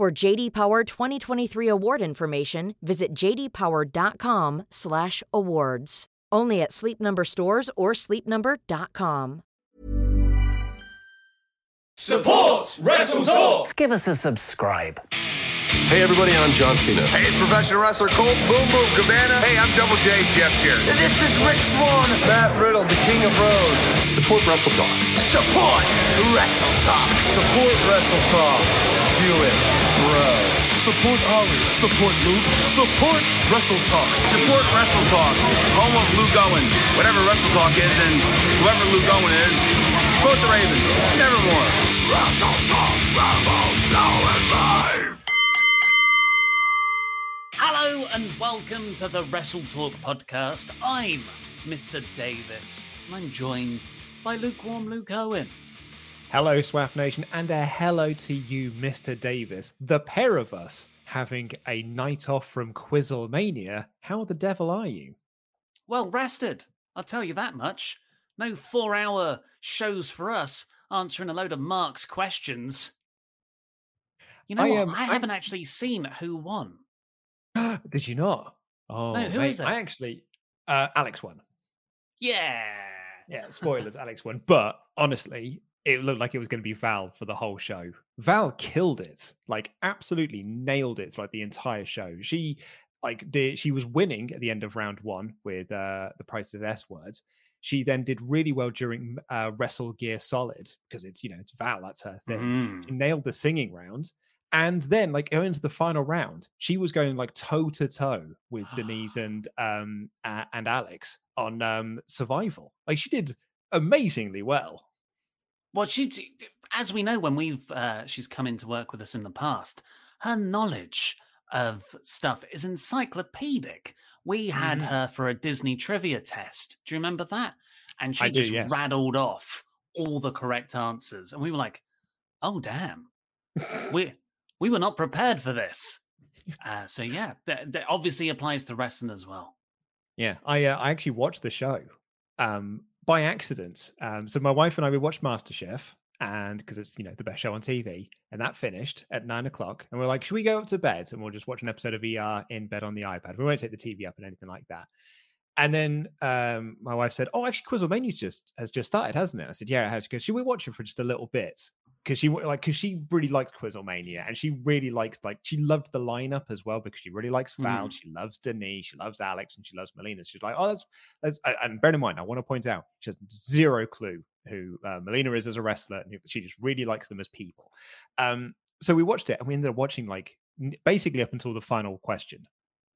For JD Power 2023 award information, visit jdpower.com/awards. Only at Sleep Number stores or sleepnumber.com. Support Wrestle Talk. Give us a subscribe. Hey everybody, I'm John Cena. Hey, it's professional wrestler Colt Boom Boom Cabana. Hey, I'm Double J Jeff Jarrett. This is Rich Swann. Matt Riddle, the King of Bros. Support Wrestle Talk. Support Wrestle Talk. Support Wrestle Talk. Do it, bro. Support Ollie. Support Luke. Support Wrestle Talk. Support Wrestle Talk. Home of Luke Owen. Whatever Wrestle Talk is, and whoever Luke Owen is, support the Raven. Nevermore. Wrestle Talk. Rambo. Now is live. Hello and welcome to the Wrestle Talk podcast. I'm Mr. Davis. and I'm joined by lukewarm Luke Owen. Hello, Swaff Nation, and a hello to you, Mr. Davis. The pair of us having a night off from Quizzlemania. How the devil are you? Well rested, I'll tell you that much. No four hour shows for us answering a load of Mark's questions. You know I, what? um, I I- haven't actually seen who won. Did you not? Oh, who mate, is it? I actually, uh, Alex won. Yeah. Yeah, spoilers, Alex won. But honestly, it looked like it was going to be Val for the whole show. Val killed it, like absolutely nailed it throughout the entire show. She like did she was winning at the end of round one with uh the price of S words. She then did really well during uh, Wrestle Gear Solid because it's you know it's Val, that's her thing. Mhm. She nailed the singing round. And then, like going into the final round, she was going like toe to toe with Denise and um uh, and Alex on um survival. Like she did amazingly well. Well, she, as we know, when we've uh, she's come in to work with us in the past, her knowledge of stuff is encyclopedic. We had Mhm. her for a Disney trivia test. Do you remember that? And she I do, just yes. rattled off all the correct answers, and we were like, "Oh, damn, we we were not prepared for this." Uh, so yeah, that, that obviously applies to wrestling as well. Yeah, I uh, I actually watched the show um by accident. Um, so my wife and I we watched MasterChef, and because it's you know the best show on TV, and that finished at nine o'clock, and we're like, should we go up to bed and we'll just watch an episode of ER in bed on the iPad? We won't take the TV up and anything like that. And then um, my wife said, "Oh, actually, Quizzlemania's just has just started, hasn't it?" I said, "Yeah, it has." "Should we watch it for just a little bit?" Because she like because she really liked Quizzlemania, and she really likes like she loved the lineup as well because she really likes Val, Mm. she loves Denise, she loves Alex, and she loves Melina. She's like, "Oh, that's that's." And bear in mind, I want to point out she has zero clue who uh, Melina is as a wrestler, and she just really likes them as people. Um, so we watched it, and we ended up watching like basically up until the final question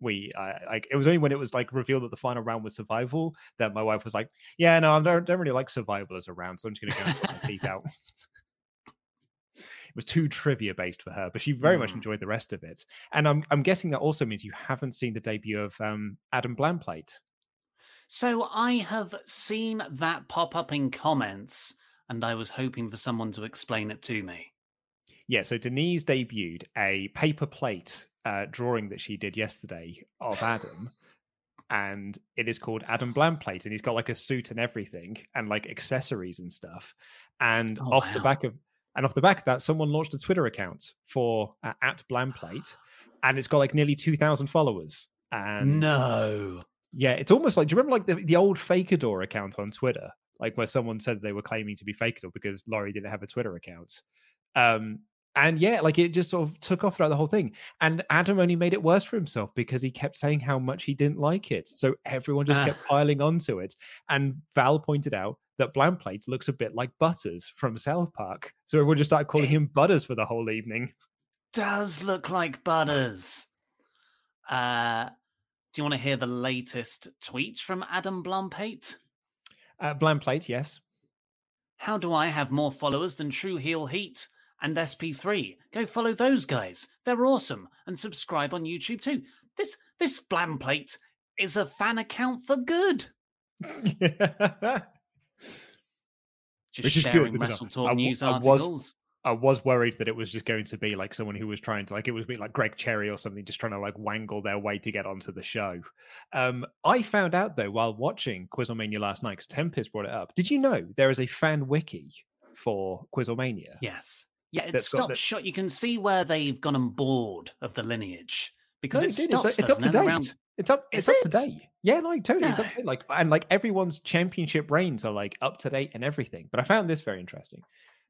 we uh, like it was only when it was like revealed that the final round was survival that my wife was like yeah no i don't, don't really like survival as a round so i'm just gonna go and sort my teeth out it was too trivia based for her but she very much Mm. enjoyed the rest of it and i'm i'm guessing that also means you haven't seen the debut of um adam blamplate So I have seen that pop up in comments, and I was hoping for someone to explain it to me. yeah so denise debuted a paper plate uh drawing that she did yesterday of adam and it is called Adam Blamplate, and he's got like a suit and everything, and like accessories and stuff. And Oh, off the back of and off the back of that, someone launched a Twitter account for uh, at Blamplate, and it's got like nearly two thousand followers. And no. yeah, it's almost like do you remember like the, the old Fakador account on Twitter, like where someone said they were claiming to be Fakador because Laurie didn't have a Twitter account. Um, And yeah, like it just sort of took off throughout the whole thing. And Adam only made it worse for himself because he kept saying how much he didn't like it. So everyone just Ah. kept piling onto it. And Val pointed out that Blamplate looks a bit like Butters from South Park. So everyone just started calling him Butters for the whole evening. Does look like Butters. Uh, do you want to hear the latest tweets from Adam Blumpate? Uh, Blamplate, yes. How do I have more followers than True Heel Heat and SP3? Go follow those guys. They're awesome. And subscribe on YouTube too. This this Blamplate is a fan account for good. Just Which is sharing I- Wrestle I Talk w- news I was- articles. I was worried that it was just going to be like someone who was trying to like it was be like Greg Cherry or something, just trying to like wangle their way to get onto the show. Um, I found out though while watching Quizzlemania last night because Tempest brought it up. Did you know there is a fan wiki for Quizzlemania? Yes. Yeah, it stops the- shot. You can see where they've gone on board of the lineage because No, it it's, stops. it's up to date. around- It's up. Is It's up to date. Yeah, like totally. It's up ah. to date. Like and like everyone's championship reigns are like up to date and everything. But I found this very interesting.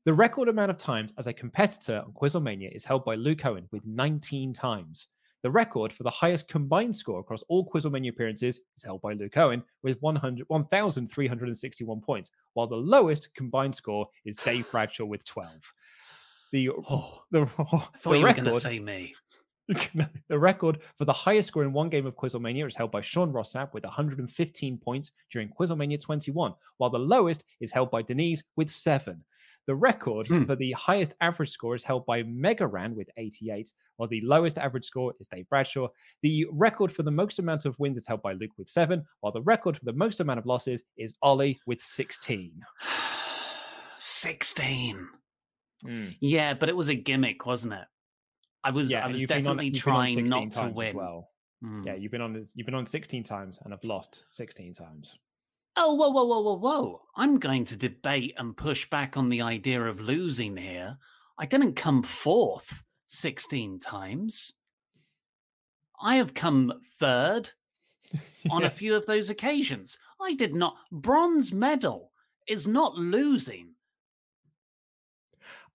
The record amount of times as a competitor on Quizlemania is held by Luke Owen with 19 times. The record for the highest combined score across all Quizlemania appearances is held by Luke Owen with 100 1,361 points, while the lowest combined score is Dave Bradshaw with 12. The Oh, the, I thought the you were going to record- say me. No, the record for the highest score in one game of Quizzlemania is held by Sean Ross Sapp with 115 points during Quizzlemania 21, while the lowest is held by Denise with seven. The record Hmm. for the highest average score is held by Mega Ran with 88, while the lowest average score is Dave Bradshaw. The record for the most amount of wins is held by Luke with seven, while the record for the most amount of losses is Ollie with 16. 16. Yeah, but it was a gimmick, wasn't it? I was Yeah, I was you've been on- definitely on trying 16 not to win. Well. Mm. Yeah, you've been on you've been on 16 times and I've lost 16 times. Oh, whoa, whoa, whoa, whoa, whoa. I'm going to debate and push back on the idea of losing here. I didn't come fourth 16 times. I have come third on Yeah. a few of those occasions. I did not. Bronze medal is not losing.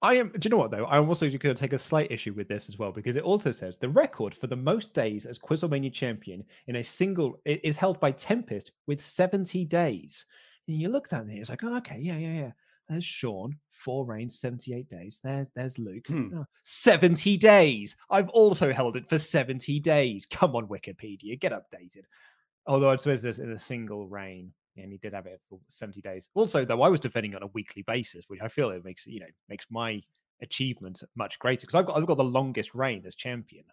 I am. Do you know what though? I'm also going to take a slight issue with this as well because it also says the record for the most days as Quizzlemania champion in a single is held by Tempest with 70 days. And you look down and it's like, oh, okay, yeah, yeah, yeah. There's Sean, four reigns, 78 days. There's there's Luke, Hmm. Oh, 70 days. I've also held it for 70 days. Come on, Wikipedia, get updated. Although I suppose there's in a single reign, and he did have it for 70 days. Also, though, I was defending on a weekly basis, which I feel it makes you know makes my achievement much greater because I've got I've got the longest reign as champion.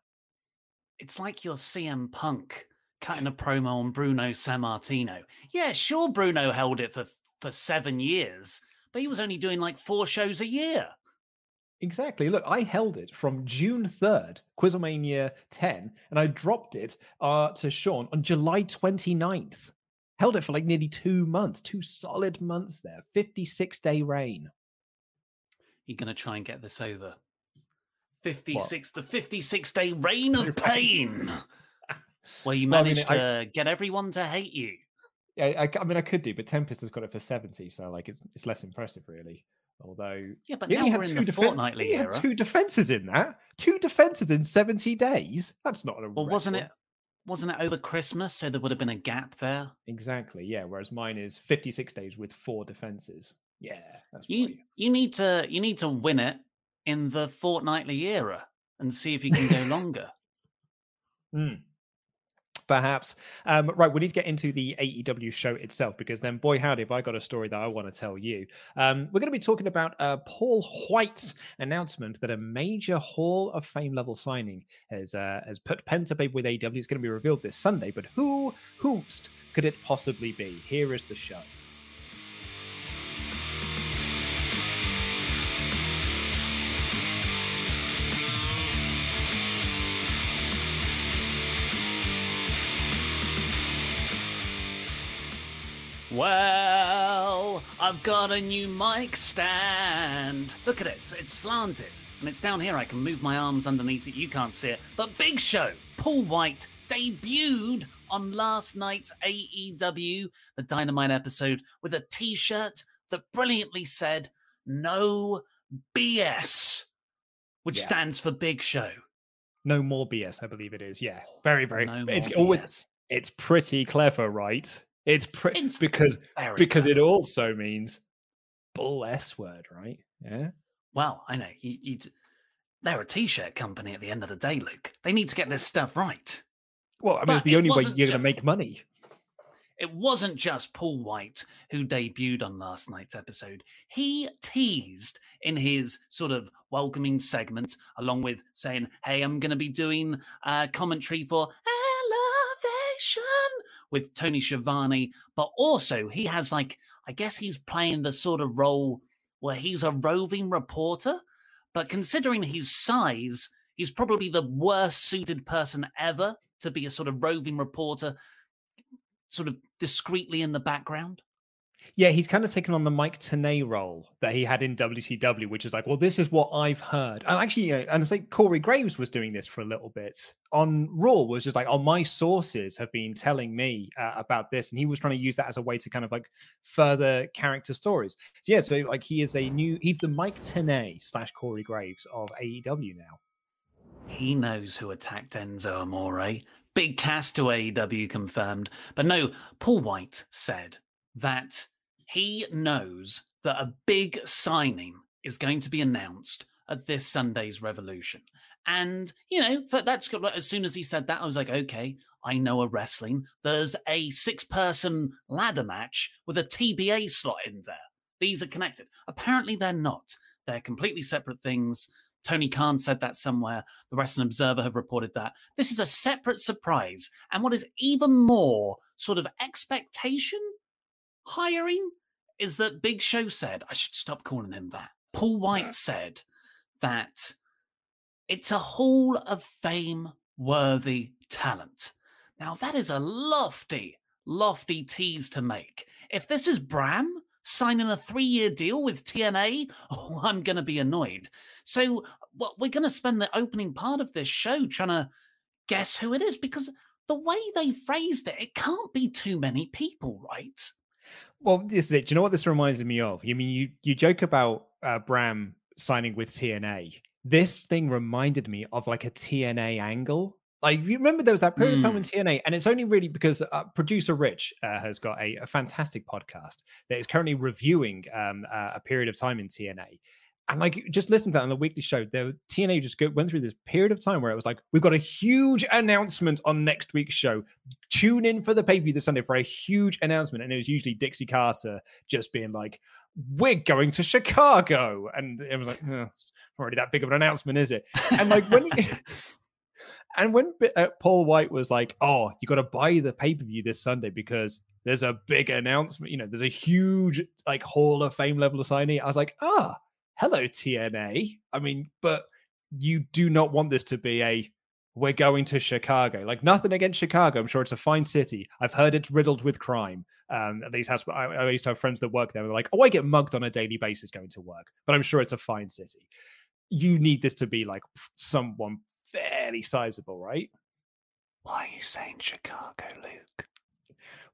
It's like you're CM Punk cutting a promo on Bruno Sammartino. Yeah, sure, Bruno held it for for seven years, but he was only doing like four shows a year. Exactly. Look, I held it from June 3rd, Quizlemania 10, and I dropped it uh, to Sean on July 29th. Held it for like nearly two months, two solid months there, 56 day reign. You're gonna try and get this over. 56, the 56 day reign of pain, where you Well, I mean, managed I- to get everyone to hate you. Yeah, I, I mean, I could do, but Tempest has got it for 70, so like it, it's less impressive, really. Although, Yeah, but now we're in two the defen- fortnightly era. two defenses in that. Two defenses in 70 days. That's not a Well, wasn't it? Wasn't it over Christmas? So there would have been a gap there. Exactly, yeah. Whereas mine is 56 days with four defenses. Yeah, that's You right. you need to you need to win it in the fortnightly era and see if you can go longer. Mm. Perhaps. Um, right, we need to get into the AEW show itself because then, boy, howdy, have I got a story that I want to tell you. Um, we're going to be talking about uh, Paul White's announcement that a major Hall of Fame level signing has uh, has put pen to paper with AEW. It's going to be revealed this Sunday, but who, whomst could it possibly be? Here is the show. Well, I've got a new mic stand. Look at it, it's slanted. And it's down here, I can move my arms underneath it, you can't see it. But Big Show, Paul White, debuted on last night's AEW, the Dynamite episode, with a t shirt that brilliantly said, No BS. which Yeah. stands for Big Show. No more BS, I believe it is. Yeah, very, very. No it's more always it's pretty clever, right? It's pretty It's because because it also means bull S word, right? Yeah. Well, I know you, you, they're a t-shirt company at the end of the day, Luke. They need to get this stuff right. Well, I mean, But it's the it only way you're going to make money. It wasn't just Paul White who debuted on last night's episode. He teased in his sort of welcoming segment, along with saying, Hey, I'm going to be doing uh, commentary for With Tony Schiavone. But also, he has like, I guess he's playing the sort of role where he's a roving reporter. But considering his size, he's probably the worst suited person ever to be a sort of roving reporter sort of discreetly in the background. Yeah, he's kind of taken on the Mike Tenay role that he had in WCW, which is like, well, this is what I've heard. And actually, you know, and it's like Corey Graves was doing this for a little bit on Raw, was just like, oh, my sources have been telling me uh, about this. And he was trying to use that as a way to kind of like further character stories. So, yeah, so like he is a new, he's the Mike Tenay slash Corey Graves of AEW now. He knows who attacked Enzo Amore. Big cast to AEW confirmed. But no, Paul White said that he knows that a big signing is going to be announced at this Sunday's Revolution. And, you know, that's. As soon as he said that, I was like, okay, I know a wrestling. There's a six person ladder match with a TBA slot in there. These are connected. Apparently, they're not. They're completely separate things. Tony Khan said that somewhere. The Wrestling Observer have reported that. This is a separate surprise. And what is even more sort of expectation hiring is that Big Show said, I should stop calling him that. Paul White mm. said that it's a Hall of Fame worthy talent. Now, that is a lofty, lofty tease to make. If this is Bram signing a three year deal with TNA, oh, I'm going to be annoyed. So, what we're going to spend the opening part of this show trying to guess who it is because the way they phrased it, it can't be too many people, right? Well, this is it. Do you know what this reminded me of? You mean you you joke about uh, Bram signing with TNA. This thing reminded me of like a TNA angle. Like you remember there was that period of time in TNA, and it's only really because uh, producer Rich uh, has got a, a fantastic podcast that is currently reviewing um, uh, a period of time in TNA. And like just listen to that on the weekly show, there TNA just go, went through this period of time where it was like, we've got a huge announcement on next week's show. Tune in for the pay per view this Sunday for a huge announcement. And it was usually Dixie Carter just being like, we're going to Chicago. And it was like, oh, it's not really that big of an announcement, is it? And like when he, and when uh, Paul White was like, oh, you got to buy the pay per view this Sunday because there's a big announcement, you know, there's a huge like Hall of Fame level of signing. I was like, ah, hello TNA. I mean, but you do not want this to be a we're going to Chicago. Like nothing against Chicago. I'm sure it's a fine city. I've heard it's riddled with crime. Um, at least has I, I used to have friends that work there. They're like, oh, I get mugged on a daily basis going to work, but I'm sure it's a fine city. You need this to be like someone fairly sizable, right? Why are you saying Chicago, Luke?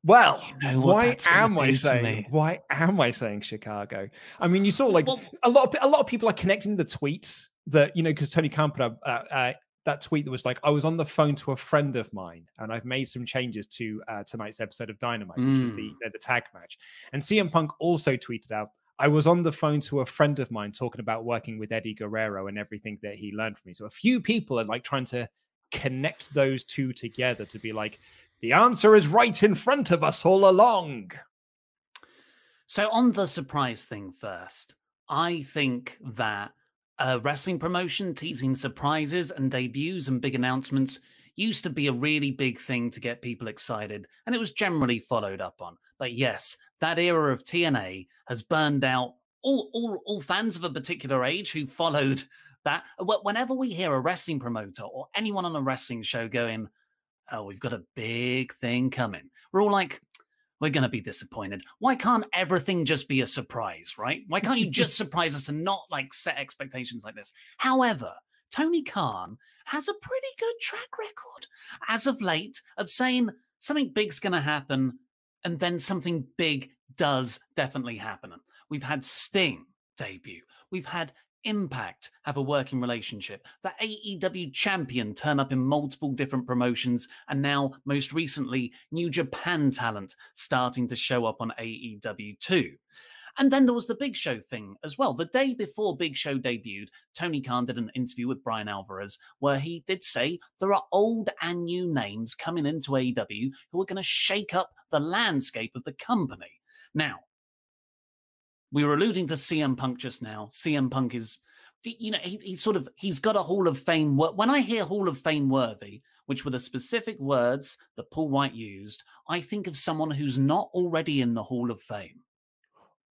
Well, You know why am I saying? Why am I saying Chicago? I mean, you saw like Well- a lot of a lot of people are connecting the tweets that you know because Tony Khan put up uh, uh, that tweet that was like, I was on the phone to a friend of mine and I've made some changes to uh, tonight's episode of Dynamite, which was the uh, the tag match. And CM Punk also tweeted out, I was on the phone to a friend of mine talking about working with Eddie Guerrero and everything that he learned from me. So a few people are like trying to connect those two together to be like, the answer is right in front of us all along. So, on the surprise thing first, I think that a wrestling promotion teasing surprises and debuts and big announcements used to be a really big thing to get people excited, and it was generally followed up on. But yes, that era of TNA has burned out all, all, all fans of a particular age who followed that. Whenever we hear a wrestling promoter or anyone on a wrestling show going, Oh, we've got a big thing coming, we're all like, we're going to be disappointed. Why can't everything just be a surprise, right? Why can't you just surprise us and not like set expectations like this? However, Tony Khan has a pretty good track record as of late of saying something big's going to happen and then something big does definitely happen. We've had Sting debut. We've had Impact have a working relationship. The AEW champion turn up in multiple different promotions, and now, most recently, New Japan talent starting to show up on AEW too. And then there was the Big Show thing as well. The day before Big Show debuted, Tony Khan did an interview with Bryan Alvarez where he did say there are old and new names coming into AEW who are going to shake up the landscape of the company. Now, we were alluding to CM Punk just now. CM Punk is, you know, he, sort of he's got a Hall of Fame. When I hear Hall of Fame worthy, which were the specific words that Paul White used, I think of someone who's not already in the Hall of Fame.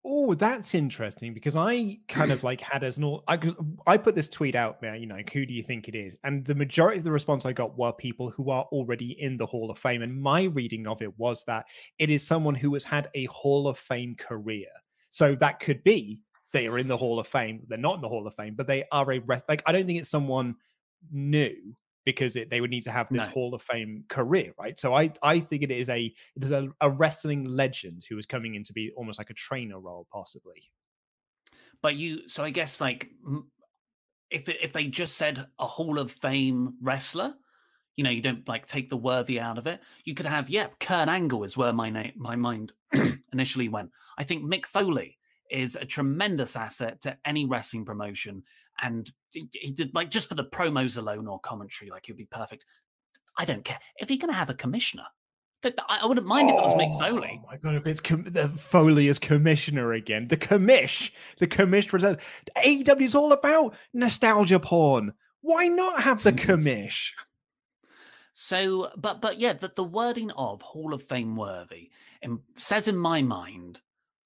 Oh, that's interesting because I kind of like had as no, I I put this tweet out there, you know, like, who do you think it is? And the majority of the response I got were people who are already in the Hall of Fame. And my reading of it was that it is someone who has had a Hall of Fame career. So that could be they are in the Hall of Fame. They're not in the Hall of Fame, but they are a rest. Like I don't think it's someone new because it, they would need to have this no. Hall of Fame career, right? So I I think it is a it is a, a wrestling legend who is coming in to be almost like a trainer role, possibly. But you, so I guess like if if they just said a Hall of Fame wrestler, you know, you don't like take the worthy out of it. You could have, yeah, Kurt Angle is where my name, my mind initially went. I think Mick Foley is a tremendous asset to any wrestling promotion. And he, he did like just for the promos alone or commentary, like he'd be perfect. I don't care if you're going to have a commissioner. I wouldn't mind oh, if it was Mick Foley. Oh my god, if it's com- the Foley as commissioner again, the commish, the commish. AEW is all about nostalgia porn. Why not have the hmm. commish? So, but but yeah, that the wording of Hall of Fame worthy says in my mind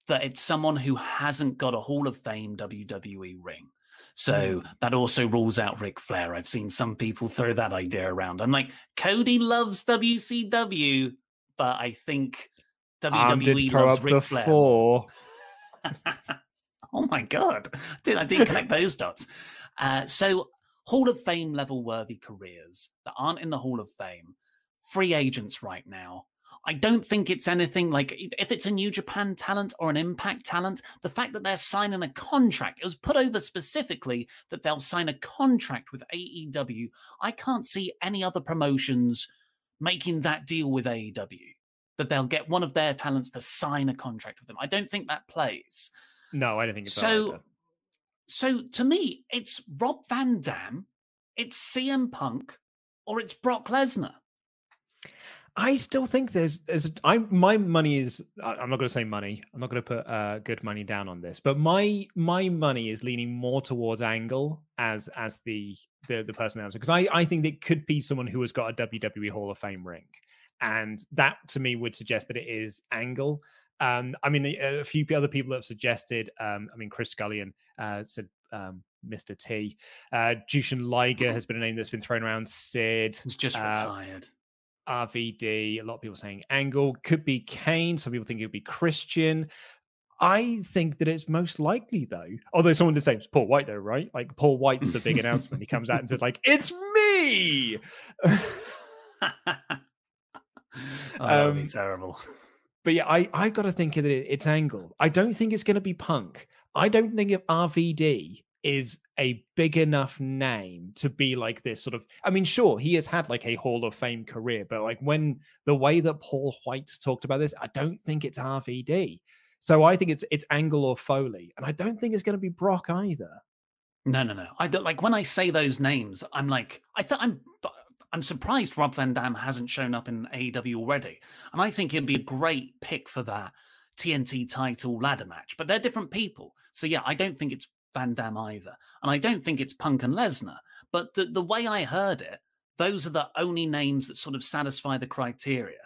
that it's someone who hasn't got a Hall of Fame WWE ring. So mm. that also rules out Ric Flair. I've seen some people throw that idea around. I'm like, Cody loves WCW, but I think WWE loves Ric Flair. oh my god, did I didn't connect those dots? Uh, so Hall of Fame level worthy careers that aren't in the Hall of Fame, free agents right now I don't think it's anything like if it's a New Japan talent or an Impact talent, the fact that they're signing a contract, it was put over specifically that they'll sign a contract with AEW. I can't see any other promotions making that deal with AEW, that they'll get one of their talents to sign a contract with them. I don't think that plays. No, I don't think it's so. So to me, it's Rob Van Dam, it's CM Punk, or it's Brock Lesnar. I still think there's there's I my money is I'm not going to say money. I'm not going to put uh, good money down on this, but my my money is leaning more towards Angle as as the the the person answer because I I think it could be someone who has got a WWE Hall of Fame ring, and that to me would suggest that it is Angle. Um, I mean, a, a few other people have suggested. Um, I mean, Chris Scullion uh, said um, Mr. T. Uh, Jushin Liger has been a name that's been thrown around. Sid. He's just uh, retired. RVD. A lot of people saying Angle could be Kane. Some people think it would be Christian. I think that it's most likely though. Although someone did say it's Paul White though, right? Like Paul White's the big announcement. He comes out and says like, "It's me." oh, um, terrible. But yeah, I I got to think that it, it's Angle. I don't think it's going to be Punk. I don't think if RVD is a big enough name to be like this sort of I mean sure he has had like a Hall of Fame career but like when the way that Paul White talked about this I don't think it's RVD so I think it's it's Angle or Foley and I don't think it's going to be Brock either no no no I don't like when I say those names I'm like I thought I'm I'm surprised Rob Van Dam hasn't shown up in AEW already and I think he'd be a great pick for that TNT title ladder match but they're different people so yeah I don't think it's Van Dam either. And I don't think it's Punk and Lesnar. But the, the way I heard it, those are the only names that sort of satisfy the criteria.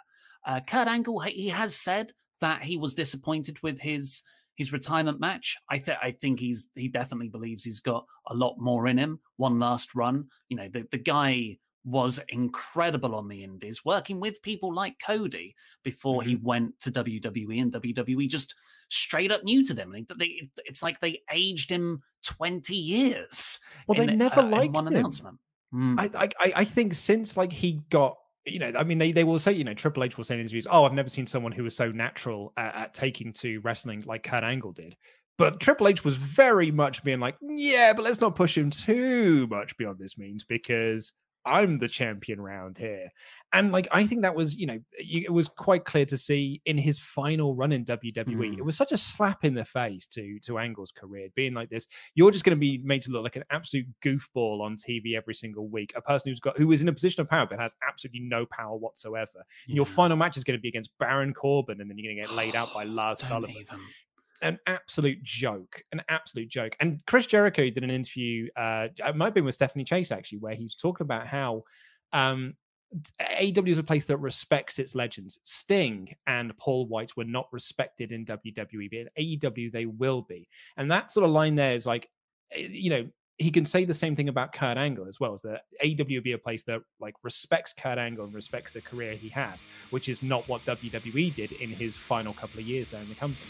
Uh, Kurt Angle, he has said that he was disappointed with his his retirement match. I think I think he's he definitely believes he's got a lot more in him. One last run. You know, the, the guy was incredible on the indies, working with people like Cody before mm-hmm. he went to WWE, and WWE just straight up new to them. They, it's like they aged him twenty years. Well, in, they never uh, liked one him. announcement. Mm. I, I I think since like he got you know, I mean, they, they will say, you know, Triple H will say in interviews, oh, I've never seen someone who was so natural at, at taking to wrestling like Kurt Angle did. But Triple H was very much being like, yeah, but let's not push him too much beyond this means because I'm the champion round here. And like, I think that was, you know, it was quite clear to see in his final run in WWE. Mm. It was such a slap in the face to to Angle's career, being like this. You're just going to be made to look like an absolute goofball on TV every single week. A person who's got who is in a position of power but has absolutely no power whatsoever. Yeah. Your final match is going to be against Baron Corbin, and then you're going to get laid out by Lars Sullivan. Even an absolute joke, an absolute joke. And Chris Jericho did an interview, uh, it might have been with Stephanie Chase actually, where he's talking about how um, AEW is a place that respects its legends. Sting and Paul White were not respected in WWE, but in AEW they will be. And that sort of line there is like, eh, you know, he can say the same thing about Kurt Angle as well, Is that AEW be a place that like respects Kurt Angle and respects the career he had, which is not what WWE did in his final couple of years there in the company.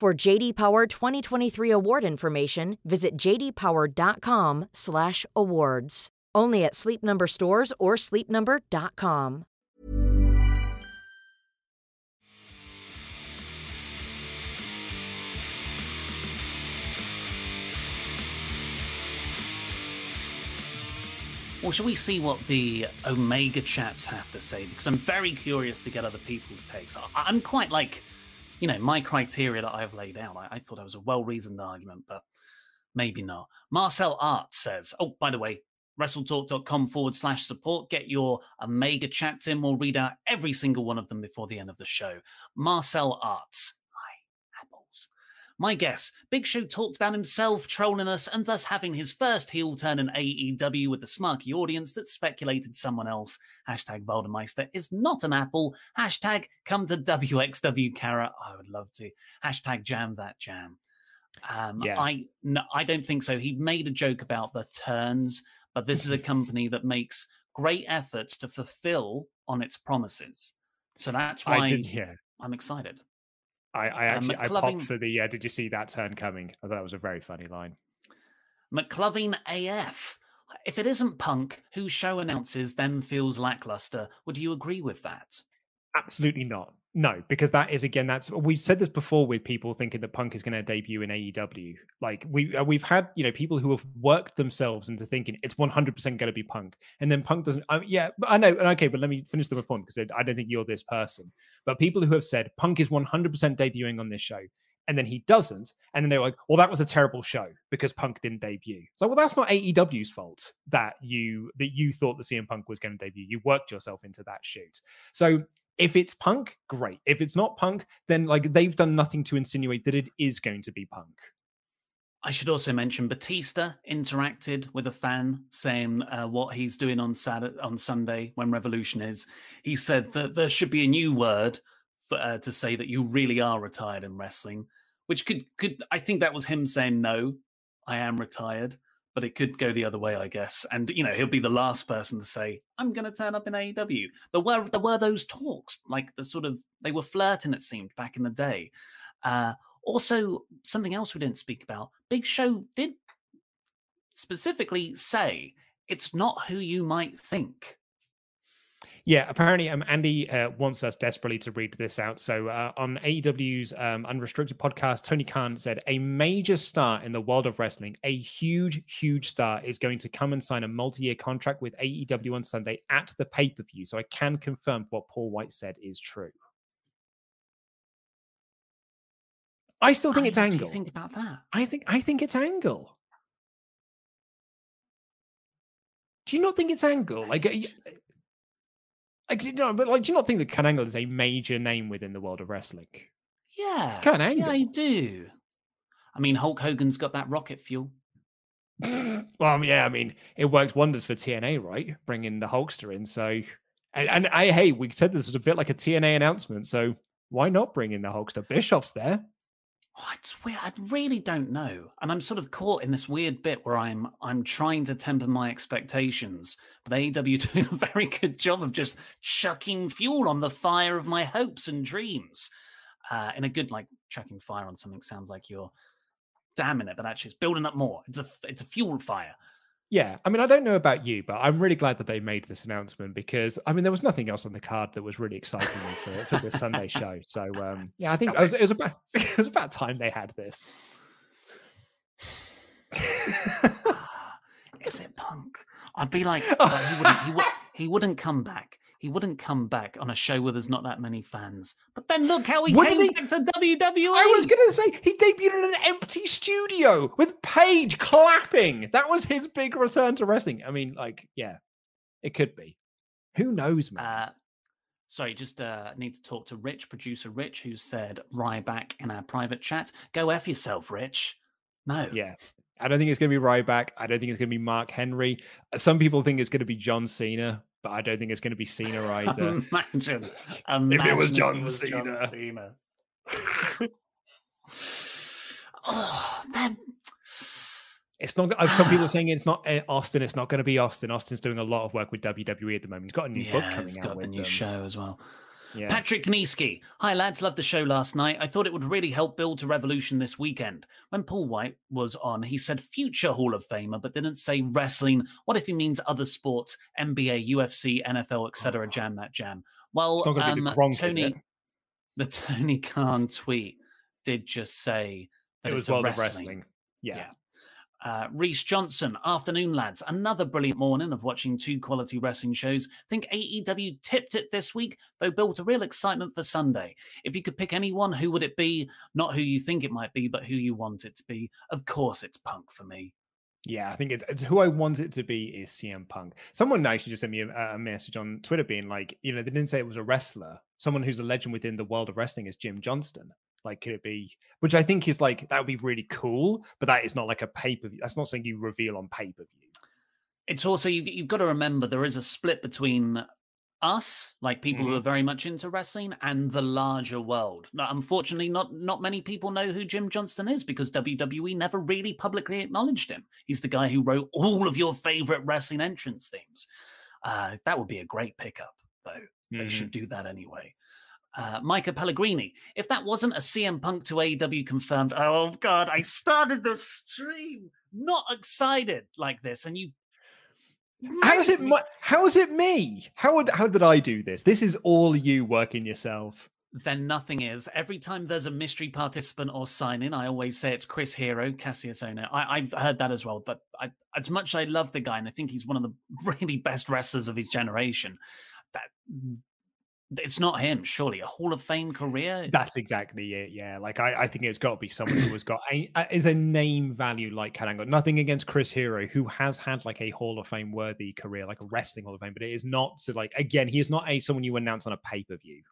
For JD Power 2023 award information, visit jdpower.com/awards. Only at Sleep Number stores or sleepnumber.com. Well, shall we see what the Omega chaps have to say? Because I'm very curious to get other people's takes. I'm quite like you know, my criteria that I've laid out, I, I thought I was a well reasoned argument, but maybe not. Marcel Art says, oh, by the way, wrestletalk.com forward slash support. Get your Omega chats in. We'll read out every single one of them before the end of the show. Marcel Arts my guess, Big Show talked about himself trolling us and thus having his first heel turn in AEW with the smarky audience that speculated someone else. Hashtag Voldemeister is not an apple. Hashtag come to WXW Kara. I would love to. Hashtag jam that jam. Um, yeah. I no, I don't think so. He made a joke about the turns, but this is a company that makes great efforts to fulfill on its promises. So that's why I did, yeah. I'm excited. I, I uh, actually uh, I popped for the. Uh, did you see that turn coming? I thought that was a very funny line. McLovin AF. If it isn't Punk, whose show announces then feels lackluster, would you agree with that? Absolutely not. No, because that is again that's we've said this before with people thinking that Punk is going to debut in AEW. Like we uh, we've had you know people who have worked themselves into thinking it's one hundred percent going to be Punk, and then Punk doesn't. Uh, yeah, I know. Okay, but let me finish the point because I don't think you're this person. But people who have said Punk is one hundred percent debuting on this show, and then he doesn't. And then they're like, well, that was a terrible show because Punk didn't debut. So, well, that's not AEW's fault that you that you thought the CM Punk was going to debut. You worked yourself into that shoot. So if it's Punk, great. If it's not Punk, then like they've done nothing to insinuate that it is going to be Punk. I should also mention Batista interacted with a fan saying uh, what he's doing on Saturday, on Sunday when Revolution is. He said that there should be a new word for, uh, to say that you really are retired in wrestling, which could could I think that was him saying no, I am retired, but it could go the other way, I guess. And you know he'll be the last person to say I'm going to turn up in AEW. There were there were those talks, like the sort of they were flirting. It seemed back in the day. Uh, also, something else we didn't speak about Big Show did specifically say it's not who you might think. Yeah, apparently, um, Andy uh, wants us desperately to read this out. So, uh, on AEW's um, Unrestricted podcast, Tony Khan said a major star in the world of wrestling, a huge, huge star, is going to come and sign a multi-year contract with AEW on Sunday at the pay-per-view. So, I can confirm what Paul White said is true. I still think I it's what do Angle. you think about that? I think I think it's Angle. Do you not think it's Angle? Like, like you know, but like, do you not think that Ken Angle is a major name within the world of wrestling? Yeah, It's Kurt Angle. yeah, I do. I mean, Hulk Hogan's got that rocket fuel. well, I yeah, I mean, it worked wonders for TNA, right? Bringing the Hulkster in. So, and, and I, hey, we said this was a bit like a TNA announcement. So, why not bring in the Hulkster? Bischoff's there. Oh, it's weird. I really don't know, and I'm sort of caught in this weird bit where I'm I'm trying to temper my expectations, but AEW doing a very good job of just chucking fuel on the fire of my hopes and dreams. Uh, in a good like chucking fire on something sounds like you're damning it, but actually it's building up more. It's a it's a fuel fire. Yeah, I mean, I don't know about you, but I'm really glad that they made this announcement because I mean, there was nothing else on the card that was really exciting me for, for this Sunday show. So, um, yeah, I think it was, it was about it was about time they had this. Is it Punk? I'd be like, well, he wouldn't. He, would, he wouldn't come back. He wouldn't come back on a show where there's not that many fans. But then look how he Wouldn't came he? back to WWE. I was gonna say he debuted in an empty studio with Paige clapping. That was his big return to wrestling. I mean, like, yeah, it could be. Who knows, man? Uh, sorry, just uh, need to talk to Rich, producer Rich, who said Ryback in our private chat. Go F yourself, Rich. No. yeah. I don't think it's going to be Ryback. I don't think it's going to be Mark Henry. Some people think it's going to be John Cena, but I don't think it's going to be Cena either. Imagine. If it Imagine was John John Cena. Cena. oh, It's not. Some people are saying it's not uh, Austin. It's not going to be Austin. Austin's doing a lot of work with WWE at the moment. He's got a new book yeah, coming it's out got with the new them. show as well. Yeah. Patrick Kniesky. Hi, lads. Loved the show last night. I thought it would really help build to Revolution this weekend. When Paul White was on, he said future Hall of Famer, but didn't say wrestling. What if he means other sports, NBA, UFC, NFL, etc.? Jam that jam. Well, It's not going to be the um, Gronk, Tony, the Tony Khan tweet did just say that It it's was a World wrestling. Wrestling. Yeah. Yeah. Uh, Reese Johnson, afternoon lads. Another brilliant morning of watching two quality wrestling shows. Think AEW tipped it this week, though built a real excitement for Sunday. If you could pick anyone, who would it be? Not who you think it might be, but who you want it to be. Of course, it's Punk for me. Yeah, I think it's, it's who I want it to be is CM Punk. Someone actually just sent me a, a message on Twitter being like, you know, they didn't say it was a wrestler. Someone who's a legend within the world of wrestling is Jim Johnston. Like, could it be? Which I think is like that would be really cool, but that is not like a pay per view. That's not something you reveal on pay per view. It's also, you, you've got to remember there is a split between us, like people who are very much into wrestling, and the larger world. Now, unfortunately, not not many people know who Jim Johnston is because WWE never really publicly acknowledged him. He's the guy who wrote all of your favorite wrestling entrance themes. Uh, that would be a great pickup, though. They should do that anyway. Uh, Micah Pellegrini. If that wasn't a CM Punk to AEW confirmed, oh god, I started the stream not excited like this, and you. How is it? My, how is it me? How would how did I do this? This is all you working yourself. then nothing is. Every time there's a mystery participant or sign in, I always say it's Chris Hero, Cassius Ohno. I, I've heard that as well, but I, as much as I love the guy and I think he's one of the really best wrestlers of his generation, that it's not him, surely. A Hall of Fame career. That's exactly it. Yeah, like I, I think it's got to be someone who has got a is a name value like Angle. Nothing against Chris Hero, who has had like a Hall of Fame worthy career, like a wrestling Hall of Fame, but it is not so like again, he is not a someone you announce on a pay per view.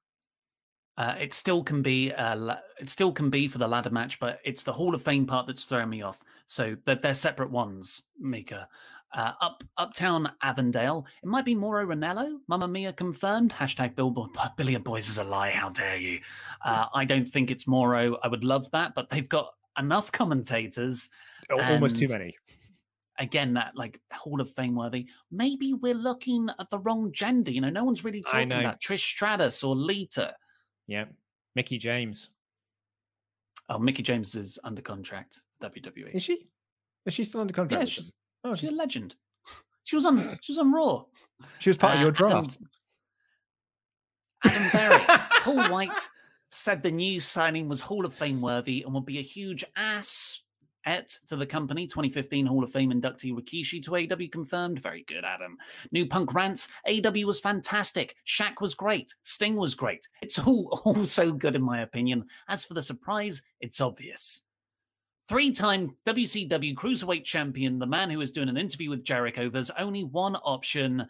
Uh, it still can be uh, it still can be for the ladder match, but it's the Hall of Fame part that's throwing me off. So they're, they're separate ones, Mika. Uh, up Uptown Avondale. It might be Mauro Ranallo. Mamma Mia confirmed. Hashtag Billboard Billion Boys is a lie. How dare you? Uh, I don't think it's Mauro. I would love that, but they've got enough commentators. Almost too many. Again, that like Hall of Fame worthy. Maybe we're looking at the wrong gender. You know, no one's really talking about Trish Stratus or Lita. Yeah, Mickie James. Oh, Mickie James is under contract. WWE. Is she? Is she still under contract? Yeah, she's, oh, she's a legend. She was on. She was on Raw. She was part uh, of your draft. Adam, Adam Paul White said the new signing was Hall of Fame worthy and would be a huge ass Et to the company, 2015 Hall of Fame inductee Rikishi to AEW confirmed. Very good, Adam. New Punk rants. AEW was fantastic. Shaq was great. Sting was great. It's all, all so good, in my opinion. As for the surprise, it's obvious. Three time WCW Cruiserweight Champion, the man who is doing an interview with Jericho, there's only one option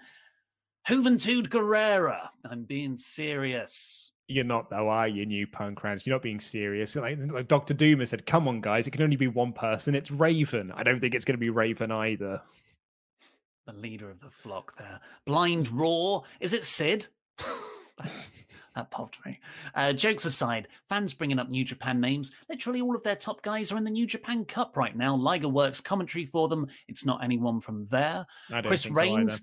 Juventud Guerrera. I'm being serious. You're not though, are you, new punk rants? You're not being serious. Like, like Dr. Doom has said, come on, guys, it can only be one person. It's Raven. I don't think it's going to be Raven either. The leader of the flock there. Blind Raw. Is it Sid? that popped me. Uh, jokes aside, fans bringing up New Japan names. Literally all of their top guys are in the New Japan Cup right now. Liger works commentary for them. It's not anyone from there. Chris Reigns. So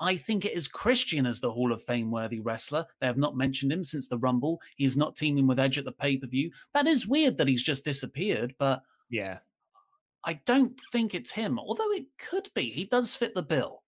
I think it is Christian as the Hall of Fame worthy wrestler. They have not mentioned him since the Rumble. He is not teaming with Edge at the pay per view. That is weird that he's just disappeared, but yeah, I don't think it's him. Although it could be. He does fit the bill.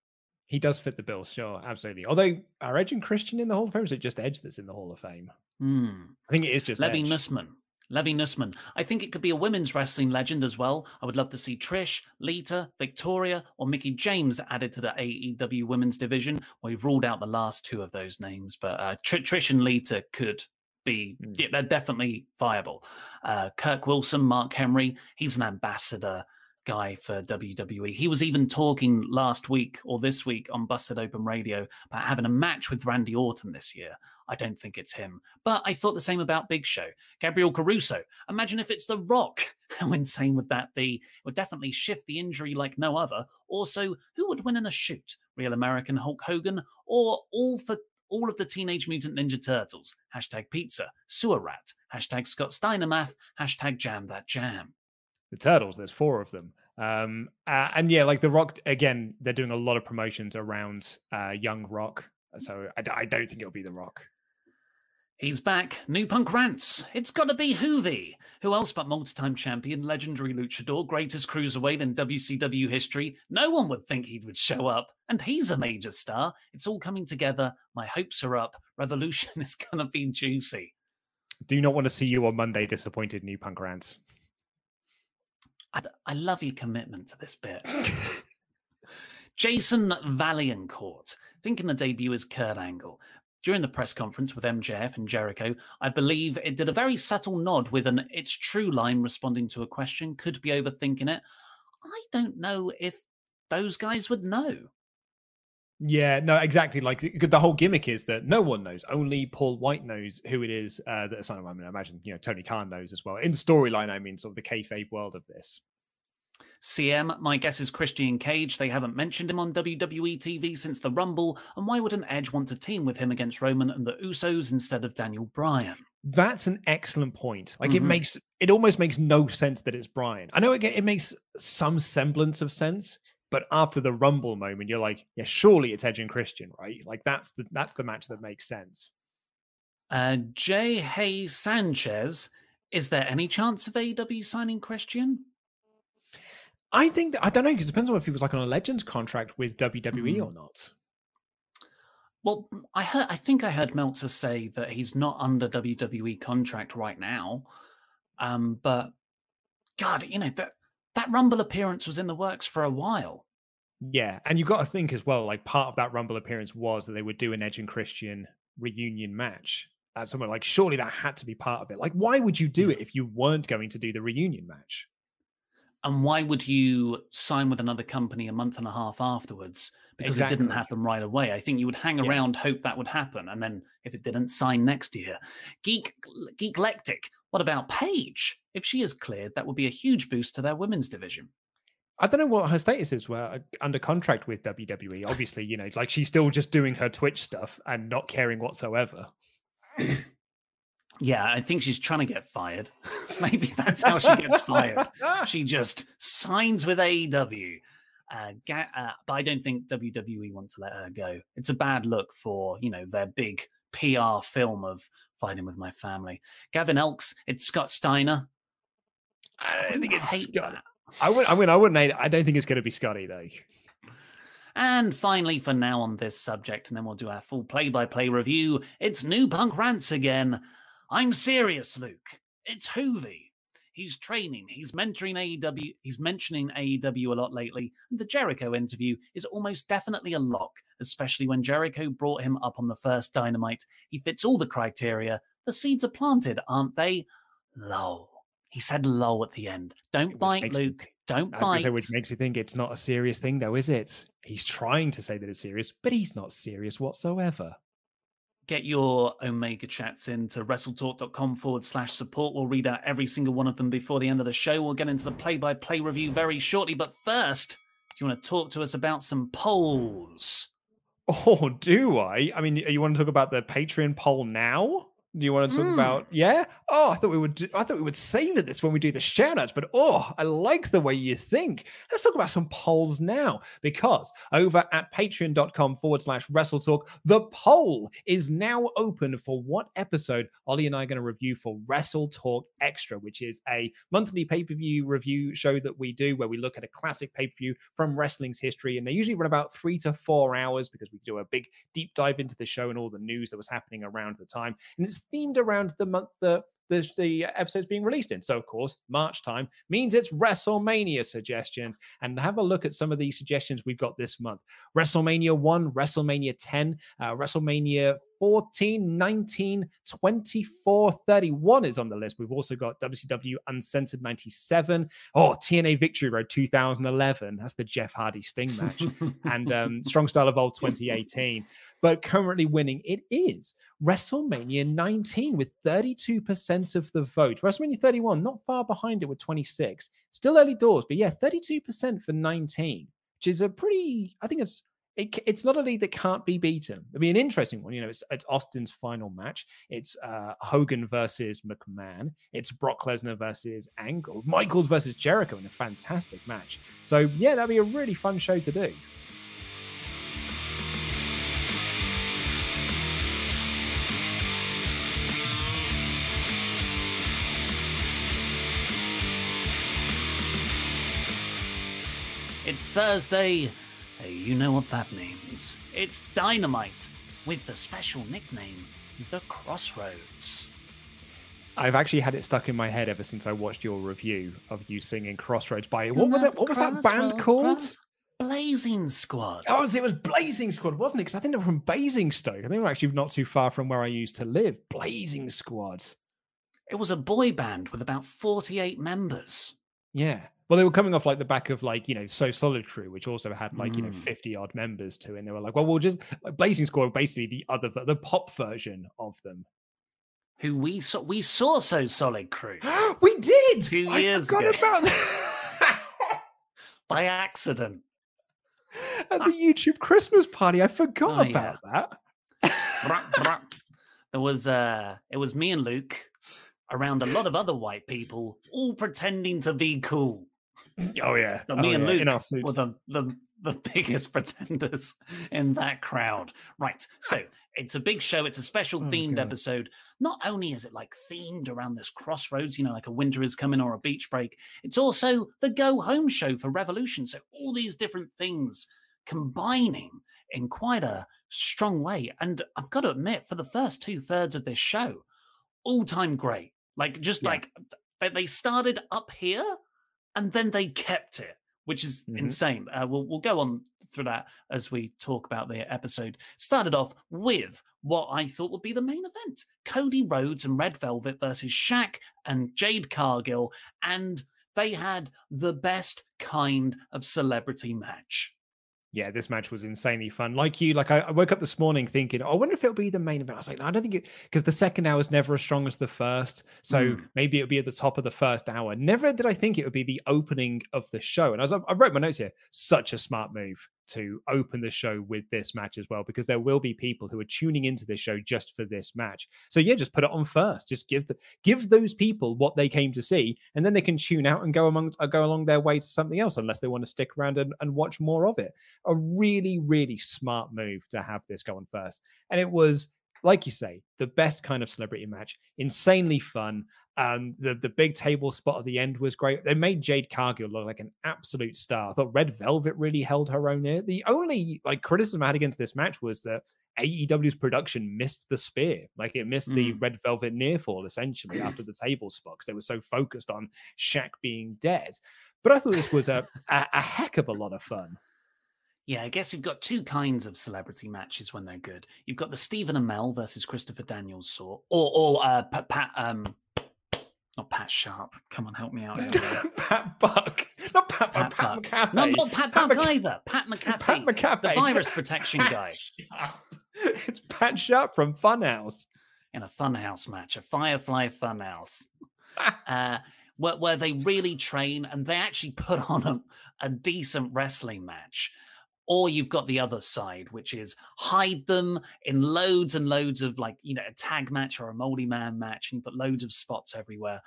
He does fit the bill, sure, absolutely. Although are Edge and Christian in the Hall of Fame? Or is it just Edge that's in the Hall of Fame? Mm. I think it is just Levy Edge. Nussman. Levy Nussman. I think it could be a women's wrestling legend as well. I would love to see Trish, Lita, Victoria, or Mickie James added to the AEW women's division. We've ruled out the last two of those names, but uh, Tr- Trish and Lita could be, mm. yeah, they're definitely viable. Uh, Kirk Wilson, Mark Henry, he's an ambassador guy for WWE. He was even talking last week or this week on Busted Open Radio about having a match with Randy Orton this year. I don't think it's him. But I thought the same about Big Show. Gabriel Caruso. Imagine if it's The Rock. How insane would that be? It would definitely shift the injury like no other. Also, who would win in a shoot? Real American Hulk Hogan or all for all of the Teenage Mutant Ninja Turtles? Hashtag pizza. Sewer rat. Hashtag Scott Steinermath. Hashtag jam that jam the turtles there's four of them um uh, and yeah like the rock again they're doing a lot of promotions around uh young rock so I, I don't think it'll be the rock He's back. New punk rants. It's got to be Juvi. Who else but multi-time champion, legendary luchador, greatest cruiserweight in WCW history? No one would think he would show up, and he's a major star. It's all coming together. My hopes are up. Revolution is going to be juicy. Do not want to see you on Monday disappointed, new punk rants. I, I love your commitment to this bit. Jason Vaillancourt, thinking the debut is Kurt Angle. During the press conference with MJF and Jericho, I believe it did a very subtle nod with an it's true line responding to a question, could be overthinking it. I don't know if those guys would know. Yeah, no, exactly. Like the whole gimmick is that no one knows. Only Paul White knows who it is uh, that I mean, I imagine you know Tony Khan knows as well. In storyline, I mean, sort of the kayfabe world of this. CM, my guess is Christian Cage. They haven't mentioned him on WWE TV since the Rumble, and why would an Edge want to team with him against Roman and the Usos instead of Daniel Bryan? That's an excellent point. Like mm-hmm. it makes it almost makes no sense that it's Bryan. I know it, it makes some semblance of sense, but after the Rumble moment, you're like, yeah, surely it's Edge and Christian, right? Like that's the that's the match that makes sense. Uh, J. Hay Sanchez, is there any chance of AEW signing Christian? I think that, I don't know because it depends on if he was like on a Legends contract with WWE mm. or not. Well, I heard. I think I heard Meltzer say that he's not under WWE contract right now. Um, but God, you know that that Rumble appearance was in the works for a while. Yeah, and you've got to think as well. Like part of that Rumble appearance was that they would do an Edge and Christian reunion match at somewhere. Like, surely that had to be part of it. Like, why would you do it if you weren't going to do the reunion match? And why would you sign with another company a month and a half afterwards? Because it didn't happen right away. I think you would hang Yeah. around, hope that would happen, and then if it didn't, sign next year. Geek Geeklectic. What about Paige? If she is cleared, that would be a huge boost to their women's division. I don't know what her status is. Where uh, under contract with WWE, obviously, you know, like she's still just doing her Twitch stuff and not caring whatsoever. Yeah, I think she's trying to get fired. Maybe that's how she gets fired. She just signs with AEW. Uh, ga- uh, but I don't think WWE want to let her go. It's a bad look for you know their big PR film of fighting with my family. Gavin Elks, it's Scott Steiner. I don't think it's Scott. that. I would. I mean, I wouldn't. I don't think it's going to be Scotty though. And finally, for now on this subject, and then we'll do our full play by play review, it's New Punk Rants again. I'm serious, Luke. It's Juvi. He's training, he's mentoring AEW, he's mentioning AEW a lot lately. And the Jericho interview is almost definitely a lock, especially when Jericho brought him up on the first dynamite. He fits all the criteria. The seeds are planted, aren't they? Lol. He said lol at the end. Don't bite, makes me Luke. Don't bite. say, which makes you think it's not a serious thing, though, is it? He's trying to say that it's serious, but he's not serious whatsoever. get your Omega chats into wrestletalk.com forward slash support. We'll read out every single one of them before the end of the show. We'll get into the play by play review very shortly. But first, do you want to talk to us about some polls? Oh, do I? I mean, you want to talk about the Patreon poll now? Do you want to talk Mm. about? Yeah. Oh, I thought we would. Do, I thought we would save this when we do the shout outs. But oh, I like the way you think. Let's talk about some polls now because over at patreon.com forward slash wrestle talk, the poll is now open for what episode Ollie and I are going to review for Wrestle Talk Extra, which is a monthly pay per view review show that we do where we look at a classic pay per view from wrestling's history. And they usually run about three to four hours because we do a big deep dive into the show and all the news that was happening around the time. And it's themed around the month that the, the episode's being released in. So, of course, March time means it's WrestleMania suggestions. And have a look at some of these suggestions we've got this month WrestleMania 1, WrestleMania 10, uh, WrestleMania 14, 19, 24, 31 is on the list. We've also got WCW Uncensored 97. Oh, TNA Victory Road 2011. That's the Jeff Hardy Sting match. and um, Strong Style Evolved 2018. But currently winning, it is WrestleMania 19 with 32% of the vote. WrestleMania 31, not far behind it with 26. Still early doors, but yeah, 32% for 19, which is a pretty, I think it's it, it's not a lead that can't be beaten. It'll be an interesting one. You know, it's, it's Austin's final match. It's uh, Hogan versus McMahon. It's Brock Lesnar versus Angle. Michaels versus Jericho in a fantastic match. So yeah, that'll be a really fun show to do. It's Thursday. You know what that means. It's Dynamite with the special nickname, The Crossroads. I've actually had it stuck in my head ever since I watched your review of you singing Crossroads by what was that? What was that band called? Cross- Blazing Squad. Oh, it was Blazing Squad, wasn't it? Because I think they were from Basingstoke. I think they were actually not too far from where I used to live. Blazing Squad. It was a boy band with about 48 members. Yeah. Well, they were coming off like the back of like, you know, So Solid Crew, which also had like, you know, Mm. 50 odd members to it. And they were like, well, we'll just, like, Blazing Squad, basically the other, the pop version of them. Who we saw, we saw so solid crew we did! Two I years forgot ago. about that. by accident. At the YouTube Christmas party. I forgot Oh, yeah. about that. Bruh, bruh. there was uh it was me and Luke around a lot of other white people all pretending to be cool. Oh, yeah. So Oh, me and yeah, Luke in our suits. were the, the the biggest pretenders in that crowd. Right. So it's a big show. It's a special Oh, themed God. episode. Not only is it like themed around this crossroads, you know, like a winter is coming or a beach break, it's also the go home show for Revolution. So all these different things combining in quite a strong way. And I've got to admit, for the first two thirds of this show, all time great. Like just Yeah. like they started up here and then they kept it which is Mhm. insane. Uh, we'll we'll go on through that as we talk about the episode. Started off with what I thought would be the main event: Cody Rhodes and Red Velvet versus Shaq and Jade Cargill, and they had the best kind of celebrity match. Yeah, this match was insanely fun. Like you, like I, I woke up this morning thinking, oh, I wonder if it'll be the main event. I was like, no, I don't think it because the second hour is never as strong as the first. So Mm. maybe it'll be at the top of the first hour. Never did I think it would be the opening of the show. And I, I wrote my notes here, such a smart move to open the show with this match as well, because there will be people who are tuning into this show just for this match. So yeah, just put it on first. Just give the give those people what they came to see, and then they can tune out and go among uh, go along their way to something else, unless they want to stick around and, and watch more of it a really, really smart move to have this go on first. And it was, like you say, the best kind of celebrity match, insanely fun. Um, the the big table spot at the end was great. They made Jade Cargill look like an absolute star. I thought Red Velvet really held her own there. The only like criticism I had against this match was that AEW's production missed the spear. Like it missed the Mm. Red Velvet near fall essentially after the table spot because they were so focused on Shaq being dead. But I thought this was a, a, a heck of a lot of fun. Yeah, I guess you've got two kinds of celebrity matches when they're good. You've got the Stephen Amell versus Christopher Daniels sort, or or uh, Pat, Pat um, not Pat Sharp. Come on, help me out. here. Pat Buck. Not Pat Buck, Pat Pat, Buck. McAfee. no, not Pat, Pat Buck Mc- either. Pat McAfee, Pat McAfee. the virus protection Pat guy, Sharp. It's Pat Sharp from Funhouse. in a Funhouse match, a Firefly Funhouse, uh, where where they really train and they actually put on a, a decent wrestling match. Or you've got the other side, which is hide them in loads and loads of like, you know, a tag match or a moldy man match, and you put loads of spots everywhere.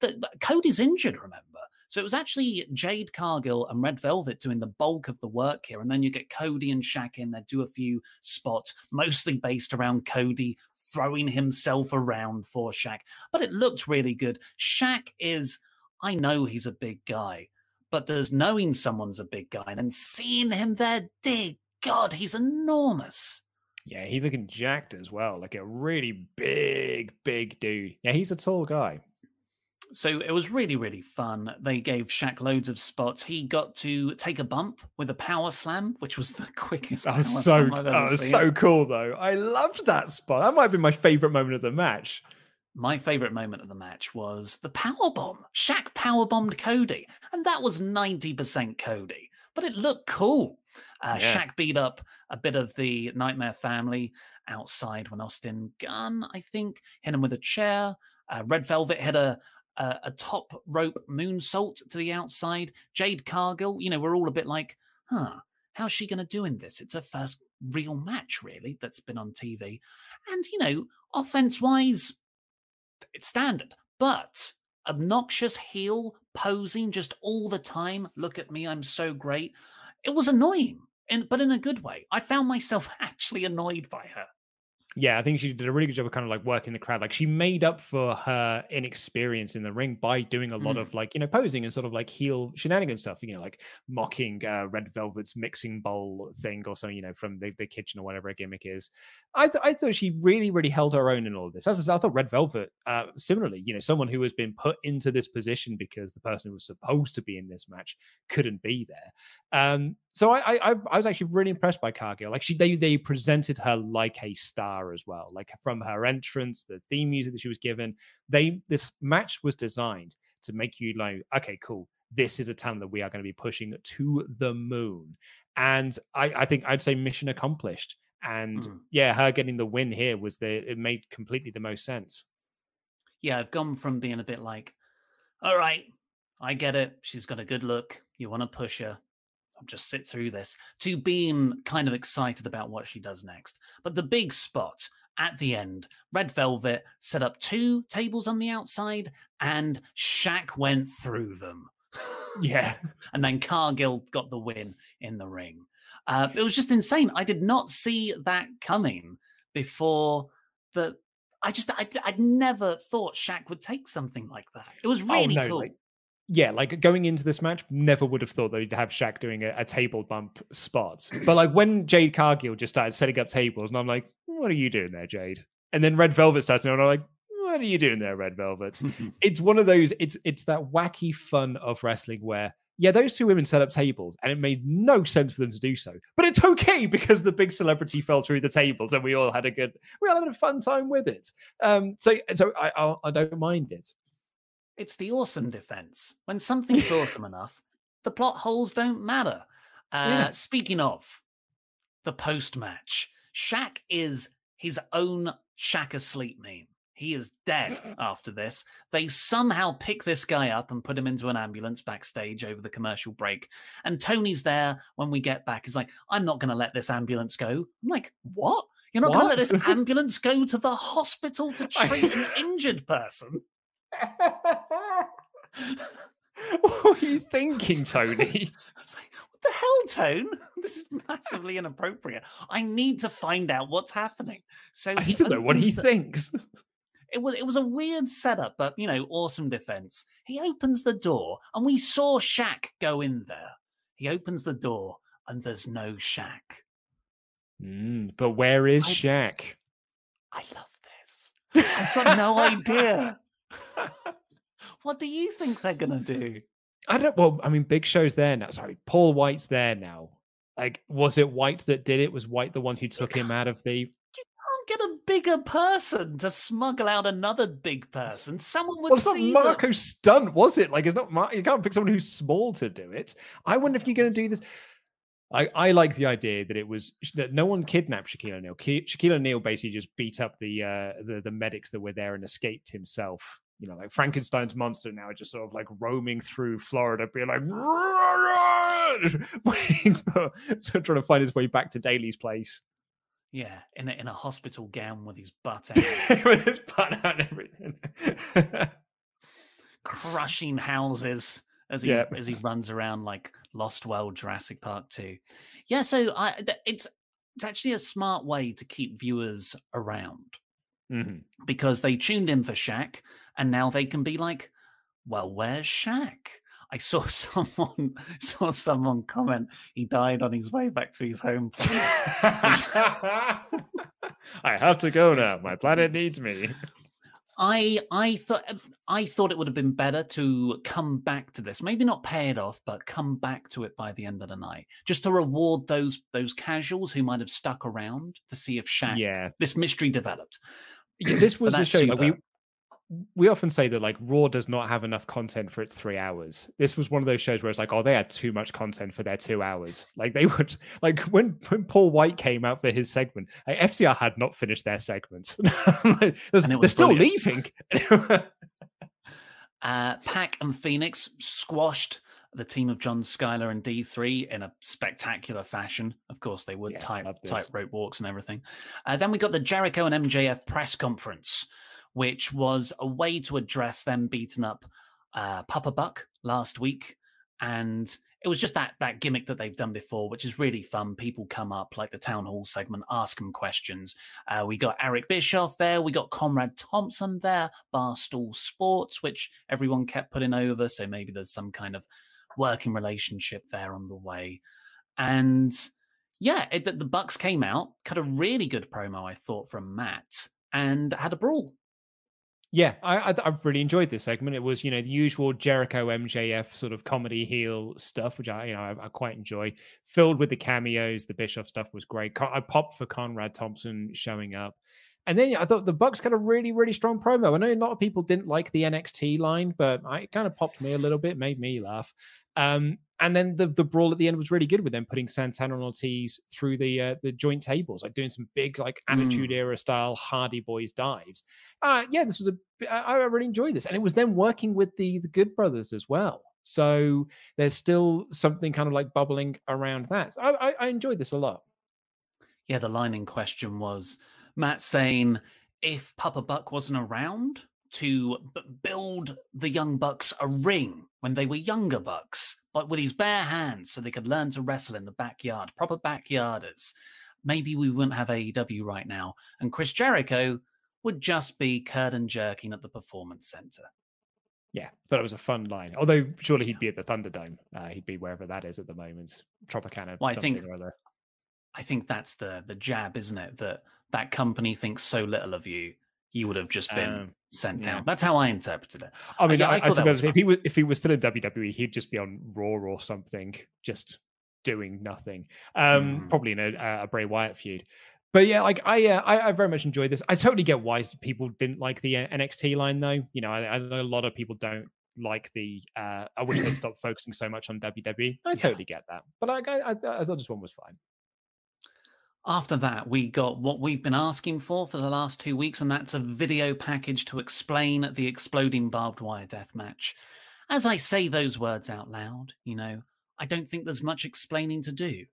The, Cody's injured, remember? So it was actually Jade Cargill and Red Velvet doing the bulk of the work here. And then you get Cody and Shaq in there, do a few spots, mostly based around Cody throwing himself around for Shaq. But it looked really good. Shaq is, I know he's a big guy, but there's knowing someone's a big guy and then seeing him there, dear God, he's enormous. Yeah, he's looking jacked as well. Like a really big, big dude. Yeah, he's a tall guy. So it was really, really fun. They gave Shaq loads of spots. He got to take a bump with a power slam, which was the quickest. That was so, that was so cool, though. I loved that spot. That might have been my favorite moment of the match. My favorite moment of the match was the power bomb. Shaq power bombed Cody, and that was ninety percent Cody, but it looked cool. Uh, Yeah. Shaq beat up a bit of the Nightmare family outside when Austin Gunn, I think, hit him with a chair. Uh, Red Velvet hit a, a a top rope moonsault to the outside. Jade Cargill, you know, we're all a bit like, huh, how's she going to do in this? It's her first real match, really, that's been on TV. And, you know, offense wise, it's standard, but obnoxious heel posing just all the time. Look at me, I'm so great. It was annoying, in, but in a good way. I found myself actually annoyed by her. Yeah, I think she did a really good job of kind of like working the crowd. Like she made up for her inexperience in the ring by doing a lot Mm. of like, you know, posing and sort of like heel shenanigans stuff, you know, like mocking uh, Red Velvet's mixing bowl thing or something, you know, from the, the kitchen or whatever a gimmick is. I, th- I thought she really, really held her own in all of this. As I said, I thought Red Velvet, uh, similarly, you know, someone who has been put into this position because the person who was supposed to be in this match couldn't be there. Um, so I, I, I was actually really impressed by Cargill. Like she, they, they presented her like a star as well. Like from her entrance, the theme music that she was given. They, this match was designed to make you like, okay, cool. This is a talent that we are going to be pushing to the moon. And I, I think I'd say mission accomplished. And Mm. yeah, her getting the win here was the it made completely the most sense. Yeah, I've gone from being a bit like, all right, I get it. She's got a good look. You want to push her. Just sit through this, to being kind of excited about what she does next. But the big spot at the end, Red Velvet set up two tables on the outside, and Shaq went through them. Yeah. and then Cargill got the win in the ring. Uh, it was just insane. I did not see that coming before the. I just, I, I'd never thought Shaq would take something like that. It was really oh, no, cool. Like, yeah, like going into this match, never would have thought they'd have Shaq doing a, a table bump spot. But like when Jade Cargill just started setting up tables, and I'm like, what are you doing there, Jade? And then Red Velvet starts, and I'm like, what are you doing there, Red Velvet? it's one of those. It's it's that wacky fun of wrestling where yeah, those two women set up tables, and it made no sense for them to do so. But it's okay because the big celebrity fell through the tables, and we all had a good, we all had a fun time with it. Um, so, so I, I, I don't mind it. It's the awesome defense. When something's awesome enough, the plot holes don't matter. Uh, Yeah. Speaking of the post match, Shaq is his own Shaq asleep meme. He is dead after this. They somehow pick this guy up and put him into an ambulance backstage over the commercial break. And Tony's there when we get back. He's like, I'm not going to let this ambulance go. I'm like, what? You're not going to let this ambulance go to the hospital to treat an injured person? what were you thinking, Tony? I was like, what the hell, Tone? This is massively inappropriate. I need to find out what's happening. So I he don't know what he the- thinks. It was it was a weird setup, but you know, awesome defense. He opens the door, and we saw Shaq go in there. He opens the door, and there's no Shaq. Mm, but where is I- Shaq? I love this. I've got no idea. What do you think they're gonna do? I don't. Well, I mean, Big Show's there now. Sorry, Paul White's there now. Like, was it White that did it? Was White the one who took him out of the? You can't get a bigger person to smuggle out another big person. Someone would Well, it's not see them. Marco Stunt, was it? Like, it's not. Mar- you can't pick someone who's small to do it. I wonder if you're going to do this. I, I like the idea that it was that no one kidnapped Shaquille O'Neal. Shaquille O'Neal basically just beat up the uh, the the medics that were there and escaped himself. You know, like Frankenstein's monster now just sort of like roaming through Florida, being like waiting for trying to find his way back to Daily's Place Yeah, in a, in a hospital gown with his butt out, with his butt out and everything. crushing houses as he Yeah. as he runs around like Lost World, Jurassic Park Two. Yeah, so I it's it's actually a smart way to keep viewers around Mhm. because they tuned in for Shaq, and now they can be like, "Well, where's Shaq?" I saw someone saw someone comment he died on his way back to his home. planet. I have to go now. My planet needs me. I I thought um, I thought it would have been better to come back to this. Maybe not pay it off, but come back to it by the end of the night, just to reward those those casuals who might have stuck around to see if Shaq Yeah. this mystery developed. Yeah, this was a show like we. We often say that like Raw does not have enough content for its three hours. This was one of those shows where it's like, oh, they had too much content for their two hours. Like they would like when when Paul White came out for his segment, like, FTR had not finished their segments. Like, there's- And they're still leaving. Uh, Pac and Fenix squashed the team of John Schuyler and D3 in a spectacular fashion. Of course, they would Yeah, tight tight rope walks and everything. Uh, then we got the Jericho and MJF press conference, which was a way to address them beating up uh, Papa Buck last week, and it was just that that gimmick that they've done before, which is really fun. People come up like the town hall segment, ask them questions. Uh, we got Eric Bischoff there. We got Conrad Thompson there. Barstool Sports, which everyone kept putting over. So maybe there's some kind of working relationship there on the way. And yeah, it, the Bucks came out, cut a really good promo, I thought, from Matt, and had a brawl. Yeah, I, I I've really enjoyed this segment. It was you know the usual Jericho MJF sort of comedy heel stuff, which I you know I, I quite enjoy. Filled with the cameos, the Bischoff stuff was great. I popped for Conrad Thompson showing up, and then yeah, I thought the Bucks got a really really strong promo. I know a lot of people didn't like the NXT line, but I it kind of popped me a little bit, made me laugh. Um, and then the the brawl at the end was really good with them putting Santana and Ortiz through the uh, the joint tables, like doing some big like Attitude Era style Hardy Boys dives. Uh, yeah, this was a I, I really enjoyed this, and it was them working with the the Good Brothers as well. So there's still something kind of like bubbling around that. So I, I, I enjoyed this a lot. Yeah, the line in question was Matt saying if Papa Buck wasn't around to b- build the young bucks a ring when they were younger bucks, but with his bare hands so they could learn to wrestle in the backyard, proper backyarders, maybe we wouldn't have AEW right now. And Chris Jericho would just be curtain jerking at the performance center. Yeah, thought it was a fun line. Although surely he'd be at the Thunderdome. Uh, he'd be wherever that is at the moment, Tropicana, Well, I something think- or other. I think that's the the jab, isn't it? That that company thinks so little of you. He would have just been Um, sent yeah. down. That's how I interpreted it. I mean, yeah, I, I, was suppose if he was if he was still in WWE, he'd just be on Raw or something, just doing nothing. Um, Mm. probably in a, a Bray Wyatt feud. But yeah, like I, uh, I, I very much enjoyed this. I totally get why people didn't like the uh, NXT line, though. You know, I, I know a lot of people don't like the. Uh, I wish they'd stop focusing so much on WWE. I Yeah. totally get that, but like, I, I, I thought this one was fine. After that, we got what we've been asking for for the last two weeks, and that's a video package to explain the exploding barbed wire death match. As I say those words out loud, you know, I don't think there's much explaining to do.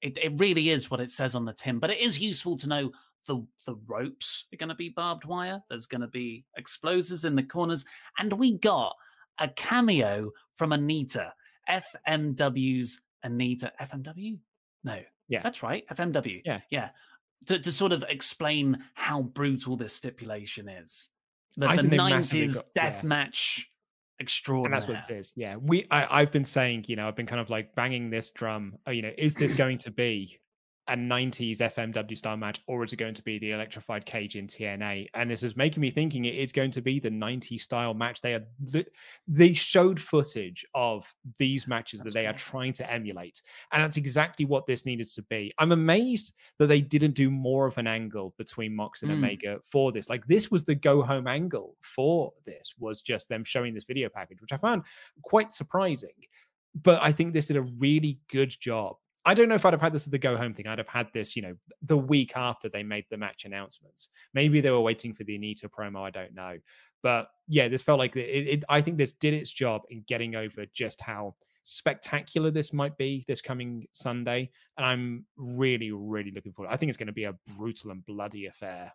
It, it really is what it says on the tin, but it is useful to know the the ropes are going to be barbed wire. There's going to be explosives in the corners, and we got a cameo from Onita, FMW's Onita. FMW? No, Yeah. that's right, FMW. Yeah. yeah. To to sort of explain how brutal this stipulation is. The, the think they massively '90s got- death yeah. match and extraordinary. that's what it is. Yeah, we. I, I've been saying, you know, I've been kind of like banging this drum. uh, You know, is this going to be a '90s FMW style match, or is it going to be the electrified cage in TNA? And this is making me thinking it is going to be the '90s style match. They are they showed footage of these matches That's that they are trying to emulate, and that's exactly what this needed to be. I'm amazed that they didn't do more of an angle between Mox and Mm. Omega for this. Like this was the go home angle for this was just them showing this video package, which I found quite surprising. But I think this did a really good job. I don't know if I'd have had this as the go home thing. I'd have had this, you know, the week after they made the match announcements. Maybe they were waiting for the Onita promo. I don't know. But yeah, this felt like it, it, I think this did its job in getting over just how spectacular this might be this coming Sunday. And I'm really, really looking forward. I think it's going to be a brutal and bloody affair.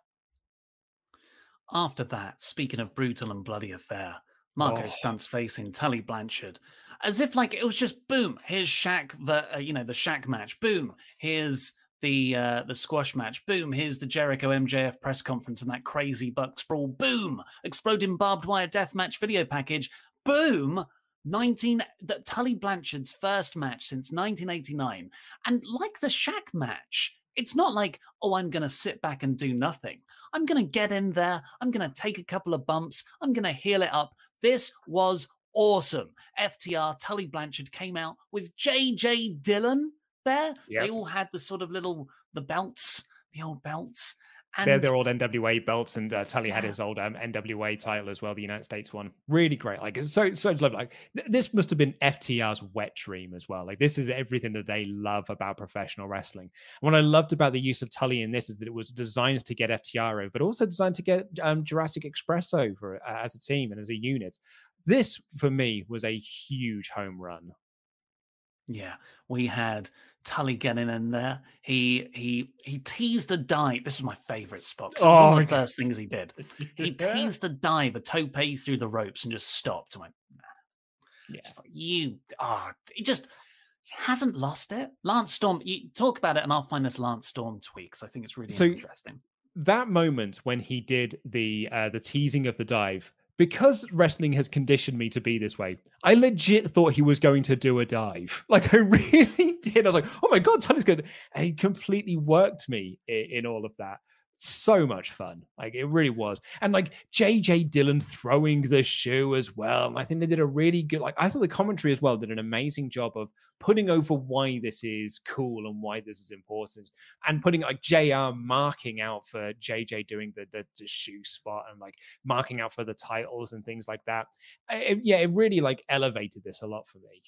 After that, speaking of brutal and bloody affair, Marco Oh. Stunt's facing Tully Blanchard, as if like it was just boom. Here's Shaq, the uh, you know the Shaq match. Boom. Here's the uh, the squash match. Boom. Here's the Jericho MJF press conference and that crazy buck sprawl. Boom. Exploding barbed wire death match video package. Boom. 19 that Tully Blanchard's first match since 1989 and like the Shaq match it's not like oh I'm going to sit back and do nothing I'm going to get in there. I'm going to take a couple of bumps. I'm going to heal it up. This was awesome. FTR, Tully Blanchard came out with JJ Dillon there. They all had the sort of little, the belts, the old belts. And They're their old NWA belts, and uh, Tully had his old um, NWA title as well, the United States one. Really great. Like it's so so lovely. Like th- this must have been FTR's wet dream as well. Like this is everything that they love about professional wrestling. What I loved about the use of Tully in this is that it was designed to get FTR over, but also designed to get um, Jurassic Express over uh, as a team and as a unit. This for me was a huge home run. Yeah, we had Tully getting in there. He he he teased a dive. This is my favorite spot. Oh one of the God. first things he did. He teased a dive, a tope through the ropes, and just stopped. I went, Yeah. Just like you, ah, he just he hasn't lost it. Lance Storm, you talk about it, and I'll find this Lance Storm tweaks. I think it's really So- interesting. that moment when he did the uh, the teasing of the dive because wrestling has conditioned me to be this way i legit thought he was going to do a dive. Like i really did. I was like oh my god Tully's good and he completely worked me in, in all of that so much fun like it really was and like jj dillon throwing the shoe as well and i think they did a really good like i thought the commentary as well did an amazing job of putting over why this is cool and why this is important and putting like JR marking out for JJ doing the, the the shoe spot and like marking out for the titles and things like that. It- yeah, it really like elevated this a lot for me.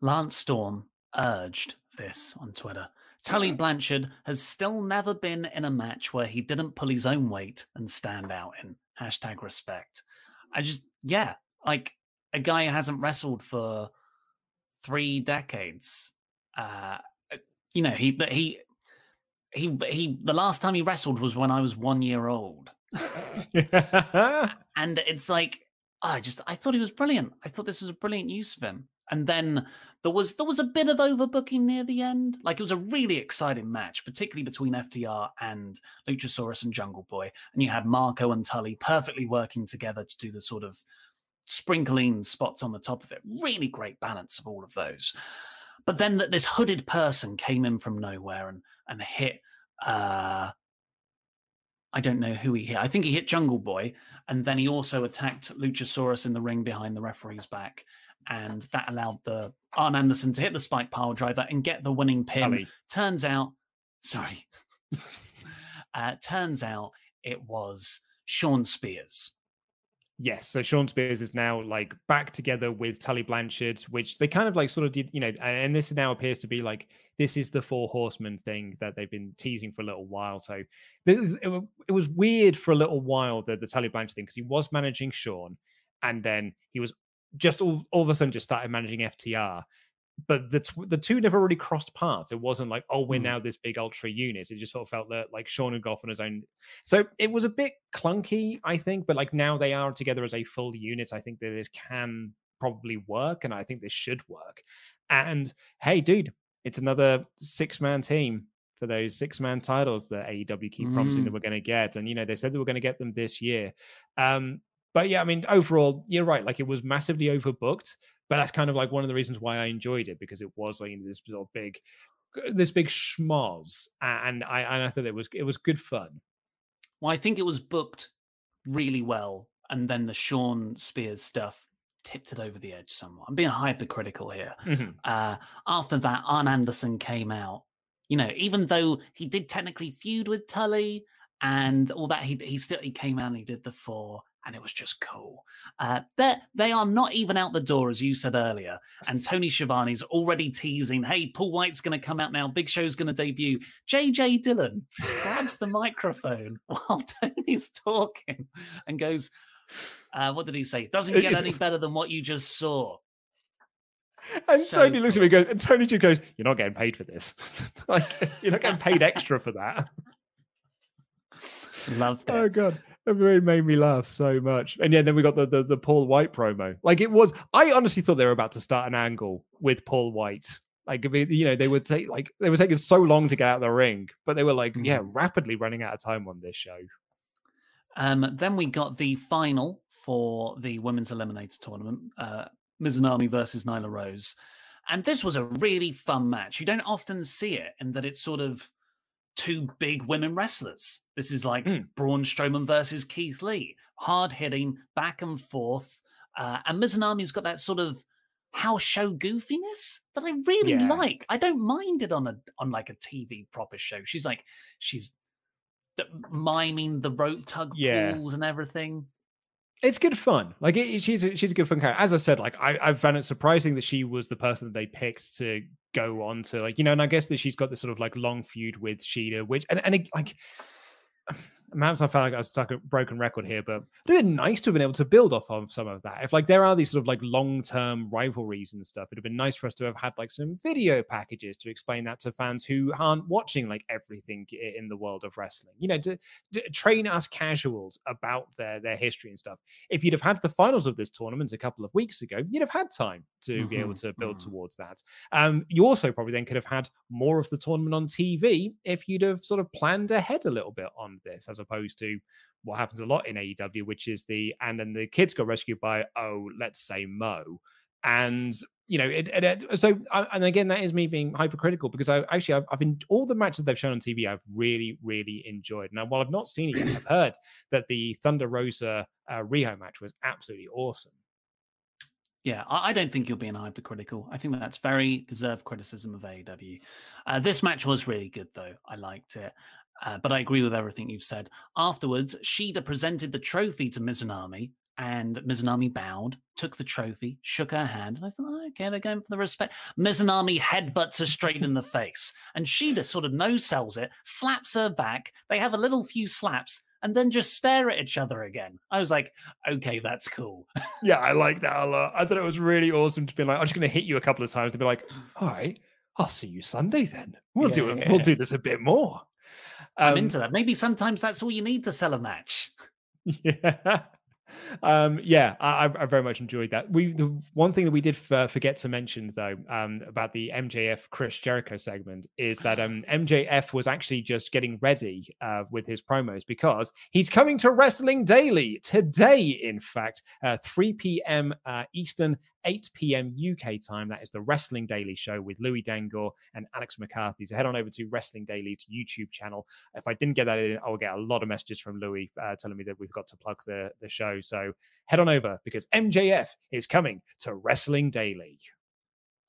Lance Storm urged this on Twitter. Tully Blanchard has still never been in a match where he didn't pull his own weight and stand out in. Hashtag respect. I just, yeah, like a guy who hasn't wrestled for three decades. Uh, you know, he, but he, he, he, the last time he wrestled was when I was one year old. and it's like I just I thought he was brilliant. I thought this was a brilliant use of him. And then there was there was a bit of overbooking near the end. Like it was a really exciting match, particularly between FTR and Luchasaurus and Jungle Boy. And you had Marco and Tully perfectly working together to do the sort of sprinkling spots on the top of it. Really great balance of all of those. But then that this hooded person came in from nowhere and and hit uh I don't know who he hit. I think he hit Jungle Boy, and then he also attacked Luchasaurus in the ring behind the referee's back, and that allowed the Arn Anderson to hit the spike pile driver and get the winning pin. Tully. Turns out, sorry, uh, turns out it was Shawn Spears. Yes, so Shawn Spears is now like back together with Tully Blanchard, which they kind of like sort of did, you know, and, this now appears to be like this is the four horsemen thing that they've been teasing for a little while. So this is, it, it was weird for a little while the the Tully Blanchard thing because he was managing Shawn, and then he was just all, all of a sudden just started managing FTR. But the tw- the two never really crossed paths. It wasn't like, oh, we're Hmm. now this big ultra unit. It just sort of felt that like Shawn had gone on his own so it was a bit clunky, I think, but like now they are together as a full unit. I think that this can probably work, and I think this should work. And hey, dude, it's another six man team for those six man titles that AEW keep promising that Mm. we're going to get. And you know, they said they were going to get them this year. Um, but yeah, I mean, overall, you're right. Like it was massively overbooked, but that's kind of like one of the reasons why I enjoyed it because it was like this sort of big, this big schmoz, and I and I thought it was it was good fun. Well, I think it was booked really well, and then the Shawn Spears stuff tipped it over the edge somewhat. I'm being hypercritical here. Mhm. Uh, after that, Arn Anderson came out. You know, even though he did technically feud with Tully and all that, he he still he came out and he did the four, and it was just cool. Uh, they they are not even out the door, as you said earlier. And Tony Schiavone's already teasing, "Hey, Paul White's going to come out now. Big Show's going to debut." JJ Dillon grabs the microphone while Tony's talking and goes, uh, "What did he say? Doesn't get any better than what you just saw." And So Tony looks at me and goes, and Tony just goes, You're not getting paid for this. like, you're not getting paid extra for that. Love it. Oh, God. It really made me laugh so much. And yeah, then we got the, the, the Paul White promo. Like, it was, I honestly thought they were about to start an angle with Paul White. Like, you know, they would take, like, they were taking so long to get out of the ring, but they were like, yeah, Mm. rapidly running out of time on this show. Um, then we got the final for the women's eliminator tournament, uh, Mizunami versus Nyla Rose, and this was a really fun match. You don't often see it, in that it's sort of two big women wrestlers. This is like Mm. Braun Strowman versus Keith Lee, hard hitting, back and forth, uh, and Mizunami's got that sort of house show goofiness that I really Yeah. like. I don't mind it on a on like a TV proper show. She's like she's miming the rope tug Yeah. pulls and everything. It's good fun. Like it, she's a, she's a good fun character. As I said, like I, I found it surprising that she was the person that they picked to go on to like you know, and I guess that she's got this sort of like long feud with Shida, which and and it, like. Perhaps I felt like I was stuck at broken record here, but it would have been nice to have been able to build off of some of that. If like there are these sort of like long term rivalries and stuff, it'd have been nice for us to have had like some video packages to explain that to fans who aren't watching like everything in the world of wrestling. You know, to, to train us casuals about their their history and stuff if you'd have had the finals of this tournament a couple of weeks ago, you'd have had time to be able to build mhm. towards that. Um, you also probably then could have had more of the tournament on TV if you'd have sort of planned ahead a little bit on this, as opposed to what happens a lot in AEW, which is the and then the kids got rescued by oh, let's say Mo, and you know it. it, it- so and again, that is me being hypercritical because I actually I've, I've been all the matches they've shown on TV I've really really enjoyed. Now while I've not seen it yet, I've heard that the Thunder Rosa uh, Riho match was absolutely awesome. Yeah, I, don't think you're being hypercritical. I think that's very deserved criticism of AEW. Uh, this match was really good, though. I liked it. Uh, but I agree with everything you've said. Afterwards, Shida presented the trophy to Mizunami, and Mizunami bowed, took the trophy, shook her hand, and I thought, oh, okay, they're going for the respect. Mizunami headbutts her straight in the face, and Shida sort of no sells it, slaps her back. They have a little few slaps, and then just stare at each other again. I was like, okay, that's cool. Yeah, I like that a lot. I thought it was really awesome to be like, I'm just going to hit you a couple of times to be like, all right, I'll see you Sunday then. We'll do it. We'll Yeah. do this a bit more. I'm Um, into that. Maybe sometimes that's all you need to sell a match. yeah um yeah I, I- I very much enjoyed that we the one thing that we did f- forget to mention though um about the mjf chris jericho segment is that um mjf was actually just getting ready uh with his promos because he's coming to wrestling daily today in fact uh 3 p.m uh eastern 8 p.m. UK time. That is the Wrestling Daily Show with Louis Dangoor and Alex McCarthy. So head on over to Wrestling Daily's YouTube channel. If I didn't get that in, I'll get a lot of messages from Louis uh, telling me that we've got to plug the, the show. So head on over because MJF is coming to Wrestling Daily.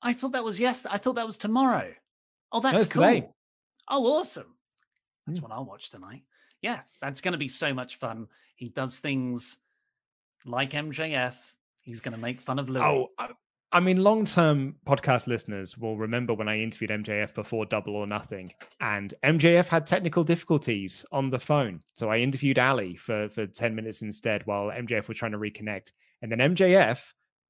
I thought that was yes. I thought that was tomorrow. Oh, that's That's cool. today. Oh, awesome. That's Mm. what I'll watch tonight. Yeah, that's going to be so much fun. He does things like MJF. He's going to make fun of Louis. Oh, I, I mean, long term podcast listeners will remember when I interviewed MJF before Double or Nothing, and MJF had technical difficulties on the phone. So I interviewed Ali for, for 10 minutes instead while MJF was trying to reconnect. And then MJF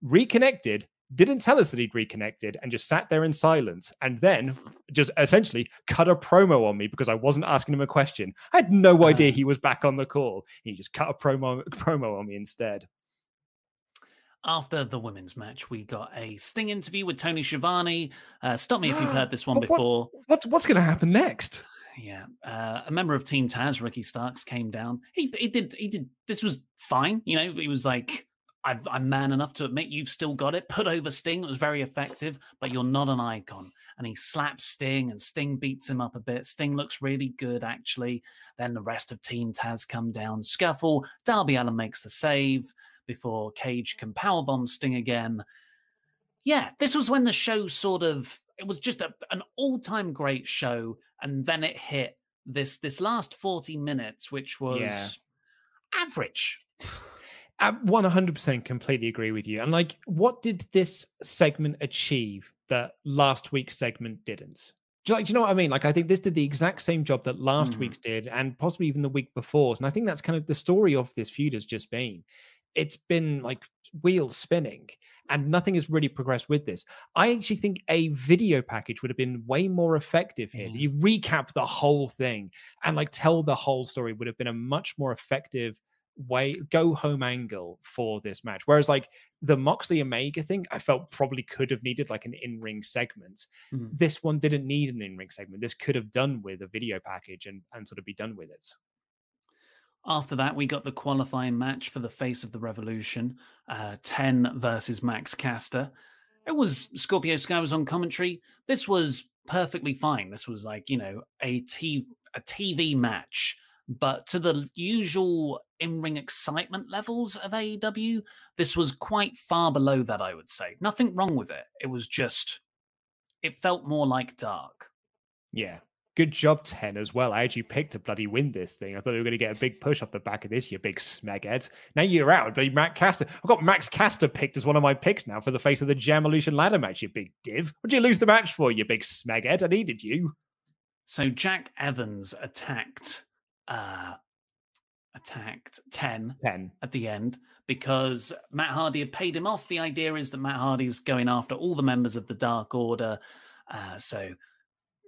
reconnected, didn't tell us that he'd reconnected, and just sat there in silence. And then just essentially cut a promo on me because I wasn't asking him a question. I had no uh-huh. idea he was back on the call. He just cut a promo, promo on me instead. After the women's match, we got a Sting interview with Tony Schiavone. Uh, stop me if you've heard this one what- before. What's, what's going to happen next? Yeah, uh, a member of Team Taz, Ricky Starks, came down. He he did he did this was fine. You know, he was like, I've, "I'm man enough to admit you've still got it." Put over Sting. It was very effective, but you're not an icon. And he slaps Sting, and Sting beats him up a bit. Sting looks really good actually. Then the rest of Team Taz come down, scuffle. Darby Allin makes the save before Cage can powerbomb Sting again. Yeah, this was when the show sort of it was just a, an all-time great show and then it hit this this last 40 minutes which was Yeah. average I 100% completely agree with you. And like, what did this segment achieve that last week's segment didn't? Do you, like, do you know what I mean? Like, I think this did the exact same job that last Mhm. week's did, and possibly even the week before. And I think that's kind of the story of this feud has just been. It's been like wheels spinning, and nothing has really progressed with this. I actually think a video package would have been way more effective here. Mhm. You recap the whole thing and like tell the whole story would have been a much more effective way go home angle for this match. Whereas like the Moxley Omega thing, I felt probably could have needed like an in-ring segment. Mhm. This one didn't need an in-ring segment. This could have done with a video package and and sort of be done with it. After that we got the qualifying match for the face of the revolution uh 10 versus max caster it was scorpio sky was on commentary this was perfectly fine this was like you know a t a tv match but to the usual in-ring excitement levels of AEW, this was quite far below that, I would say. Nothing wrong with it. It was just, it felt more like dark. Yeah. Good job, 10 as well. I actually picked to bloody win this thing. I thought we were going to get a big push off the back of this, you big smegheads. Now you're out. Bloody Matt Caster. I've got Max Caster picked as one of my picks now for the face of the Jamelution ladder match, you big div. What'd you lose the match for, you big smeghead? I needed you. So Jack Evans attacked uh attacked 10 10. at the end because Matt Hardy had paid him off. The idea is that Matt Hardy's going after all the members of the Dark Order. Uh, so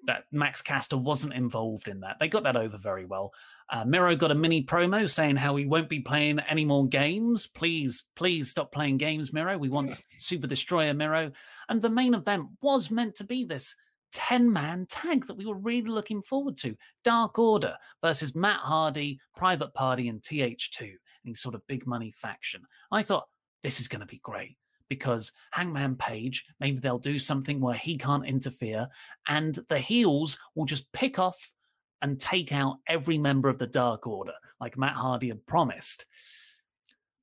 that Max Caster wasn't involved in that. They got that over very well. Uh, Miro got a mini promo saying how he won't be playing any more games. Please, please stop playing games, Miro. We want Super Destroyer Miro. And the main event was meant to be this 10 man tag that we were really looking forward to Dark Order versus Matt Hardy, Private Party, and TH2 in sort of big money faction. I thought this is going to be great because Hangman Page, maybe they'll do something where he can't interfere, and the heels will just pick off and take out every member of the Dark Order, like Matt Hardy had promised.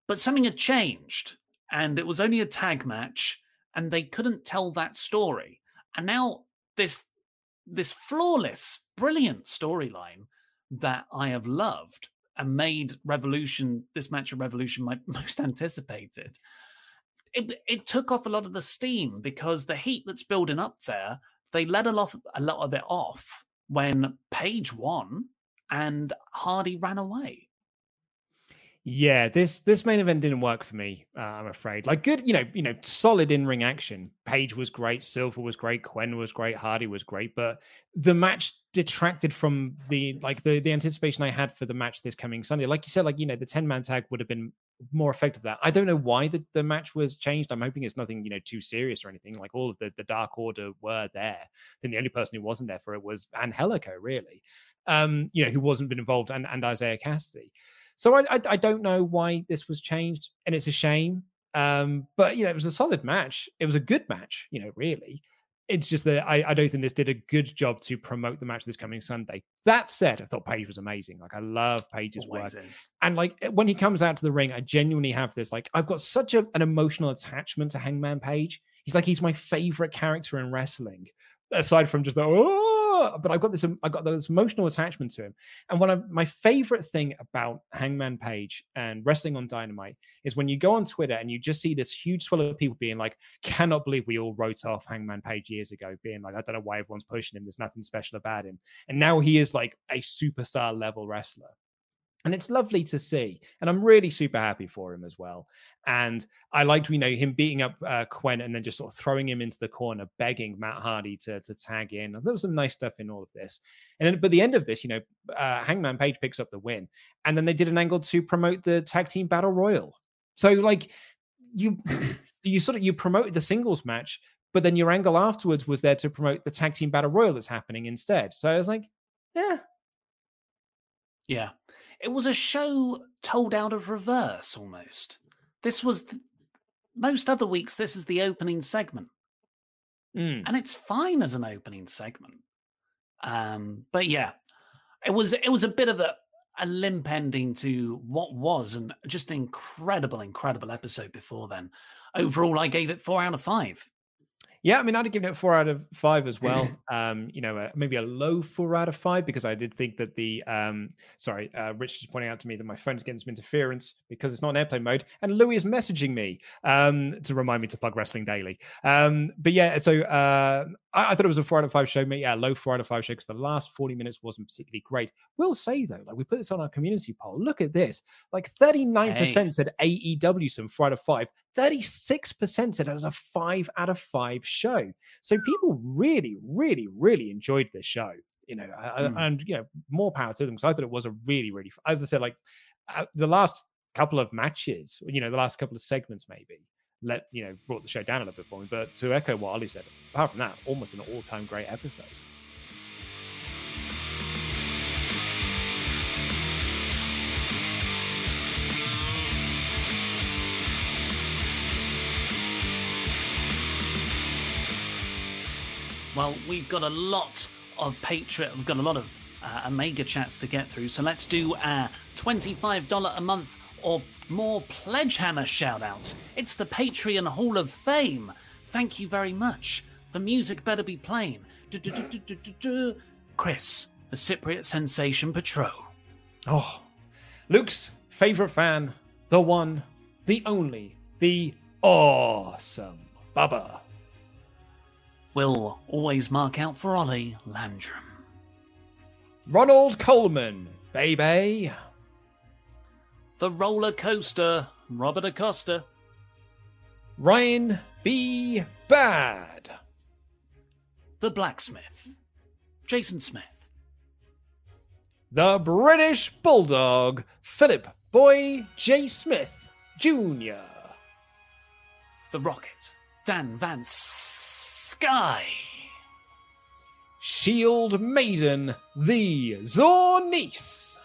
But something had changed, and it was only a tag match, and they couldn't tell that story. And now this this flawless, brilliant storyline that I have loved and made Revolution this match of Revolution my most anticipated. It it took off a lot of the steam because the heat that's building up there, they let a lot a lot of it off when Page won and Hardy ran away. Yeah, this this main event didn't work for me. Uh, I'm afraid. Like good, you know, you know, solid in ring action. Page was great, Silver was great, Quen was great, Hardy was great, but the match detracted from the like the the anticipation I had for the match this coming Sunday. Like you said, like you know, the ten man tag would have been more effective. That I don't know why the, the match was changed. I'm hoping it's nothing you know too serious or anything. Like all of the the Dark Order were there. Then the only person who wasn't there for it was Angelico, really. Um, you know, who wasn't been involved, and and Isiah Kassidy. So I, I, I don't know why this was changed, and it's a shame. Um, but you know, it was a solid match. It was a good match. You know, really. It's just that I, I don't think this did a good job to promote the match this coming Sunday. That said, I thought Page was amazing. Like I love Page's Always work, is. and like when he comes out to the ring, I genuinely have this like I've got such a, an emotional attachment to Hangman Page. He's like he's my favorite character in wrestling, aside from just the oh. But I've got this I've got this emotional attachment to him. And one of my favorite thing about Hangman Page and wrestling on Dynamite is when you go on Twitter and you just see this huge swell of people being like, "Cannot believe we all wrote off Hangman Page years ago," being like, "I don't know why everyone's pushing him. There's nothing special about him." And now he is like a superstar level wrestler and it's lovely to see and i'm really super happy for him as well. And i liked you know him beating up uh, quen and then just sort of throwing him into the corner begging matt hardy to, to tag in. There was some nice stuff in all of this. And then but the end of this you know uh, hangman page picks up the win and then they did an angle to promote the tag team battle royal. So like you you sort of you promoted the singles match but then your angle afterwards was there to promote the tag team battle royal that's happening instead. So i was like yeah. Yeah. It was a show told out of reverse almost. This was most other weeks this is the opening segment. Mm. And it's fine as an opening segment. Um but yeah. It was it was a bit of a a limp ending to what was an just an incredible incredible episode before then. Overall I gave it 4 out of 5. Yeah, I mean, I'd have given it four out of five as well. Um, you know, uh, maybe a low four out of five because I did think that the um, sorry, uh, Rich is pointing out to me that my phone's getting some interference because it's not in airplane mode, and Louis is messaging me um to remind me to plug Wrestling Daily. Um, but yeah, so uh, I, I thought it was a four out of five show. Mate, yeah, low four out of five show because the last forty minutes wasn't particularly great. We'll say though, like we put this on our community poll. Look at this, like thirty nine percent said AEW some four out of five. 36% said it was a five out of five show. So people really, really, really enjoyed this show, you know, Mm. and, you know, more power to them because I thought it was a really, really, as I said, like uh, the last couple of matches, you know, the last couple of segments maybe let, you know, brought the show down a little bit for me. But to echo what Ali said, apart from that, almost an all time great episode. Well, we've got a lot of Patreon, we've got a lot of uh, Omega chats to get through. So let's do our $25 a month or more Pledge Hammer shout outs. It's the Patreon Hall of Fame. Thank you very much. The music better be playing. Chris, the Cypriot Sensation Patrol. Oh, Luke's favorite fan, the one, the only, the awesome Bubba. Will always mark out for Ollie Landrum. Ronald Coleman, baby. The roller coaster, Robert Acosta. Ryan B. Bad. The blacksmith, Jason Smith. The British Bulldog, Philip Boy J. Smith Jr. The rocket, Dan Van Sky. Shield Maiden, the Zornice.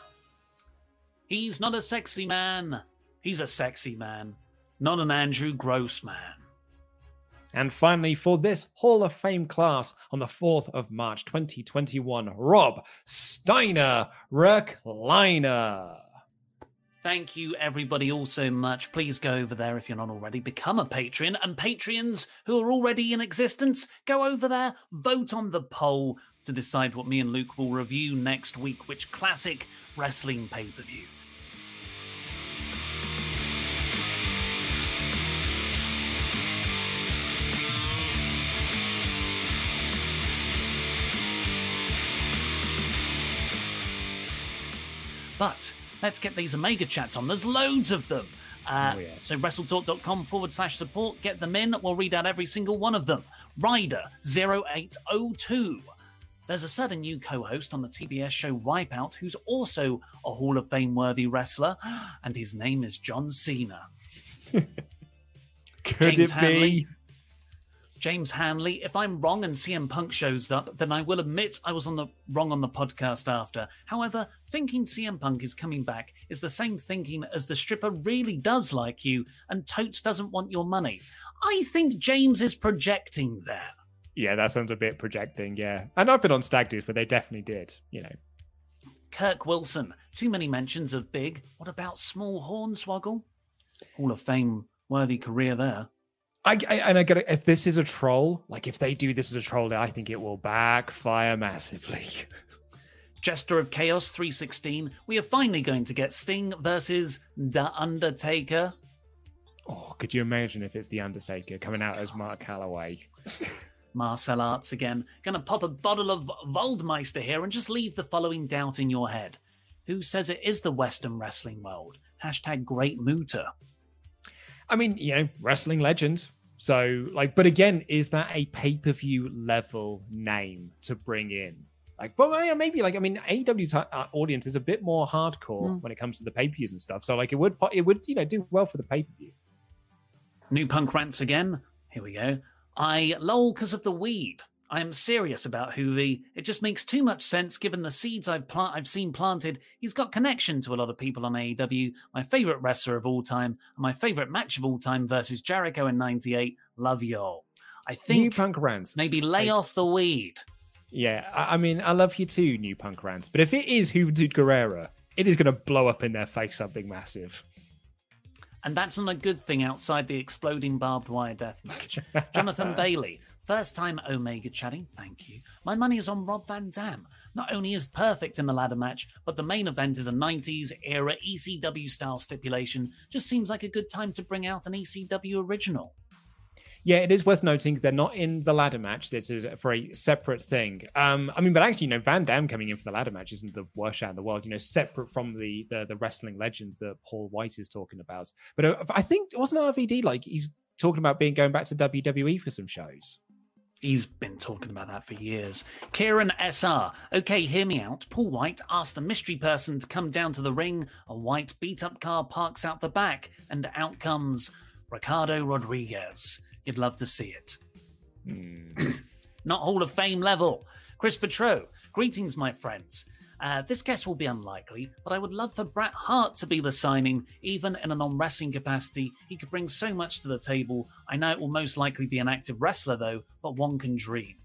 He's not a sexy man. He's a sexy man, not an Andrew Gross man. And finally, for this Hall of Fame class on the 4th of March 2021, Rob Steiner Recliner. Thank you, everybody, all so much. Please go over there if you're not already. Become a Patreon. And Patreons who are already in existence, go over there, vote on the poll to decide what me and Luke will review next week, which classic wrestling pay per view. But let's get these Omega chats on. There's loads of them. Uh, Oh, yeah. So wrestletalk.com forward slash support. Get them in. We'll read out every single one of them. Rider 0802. There's a certain new co-host on the TBS show Wipeout who's also a Hall of Fame worthy wrestler, and his name is John Cena. Could James it Hanley. be? James Hanley, if I'm wrong and CM Punk shows up, then I will admit I was on the wrong on the podcast after. However, thinking CM Punk is coming back is the same thinking as the stripper really does like you and totes doesn't want your money. I think James is projecting there. Yeah, that sounds a bit projecting, yeah. And I've been on stag dudes, but they definitely did, you know. Kirk Wilson, too many mentions of big. What about small horn hornswoggle? Hall of Fame worthy career there. I, I, and I get it. If this is a troll, like if they do this as a troll, I think it will backfire massively. Jester of Chaos 316, we are finally going to get Sting versus The Undertaker. Oh, could you imagine if it's The Undertaker coming out as Mark Calaway? Marcel Arts again. Gonna pop a bottle of Waldmeister here and just leave the following doubt in your head. Who says it is the Western wrestling world? Hashtag great Muta. I mean, you know, wrestling legends. So, like, but again, is that a pay per view level name to bring in? Like, but well, maybe like I mean, AEW's uh, audience is a bit more hardcore mm. when it comes to the pay per views and stuff. So, like, it would it would you know do well for the pay per view. New punk rants again. Here we go. I lol because of the weed. I am serious about Juvi. It just makes too much sense given the seeds I've plant I've seen planted. He's got connection to a lot of people on AEW. My favorite wrestler of all time, and my favorite match of all time versus Jericho in '98. Love y'all. I think New Punk Rants. Maybe lay like, off the weed. Yeah, I, I, mean, I love you too, New Punk Rants. But if it is Juventud Guerrera, it is going to blow up in their face something massive. And that's not a good thing outside the exploding barbed wire death match. Jonathan Bailey, First time Omega chatting, thank you. My money is on Rob Van Dam. Not only is perfect in the ladder match, but the main event is a 90s era ECW style stipulation. Just seems like a good time to bring out an ECW original. Yeah, it is worth noting they're not in the ladder match. This is for a separate thing. Um, I mean, but actually, you know, Van Dam coming in for the ladder match isn't the worst shot in the world. You know, separate from the the, the wrestling legend that Paul White is talking about. But uh, I think wasn't RVD like he's talking about being going back to WWE for some shows. He's been talking about that for years. Kieran SR. Okay, hear me out. Paul White asks the mystery person to come down to the ring. A white beat up car parks out the back, and out comes Ricardo Rodriguez. You'd love to see it. Mm. Not Hall of Fame level. Chris Petro. Greetings, my friends. Uh, this guess will be unlikely, but I would love for Bret Hart to be the signing, even in a non wrestling capacity. He could bring so much to the table. I know it will most likely be an active wrestler, though, but one can dream.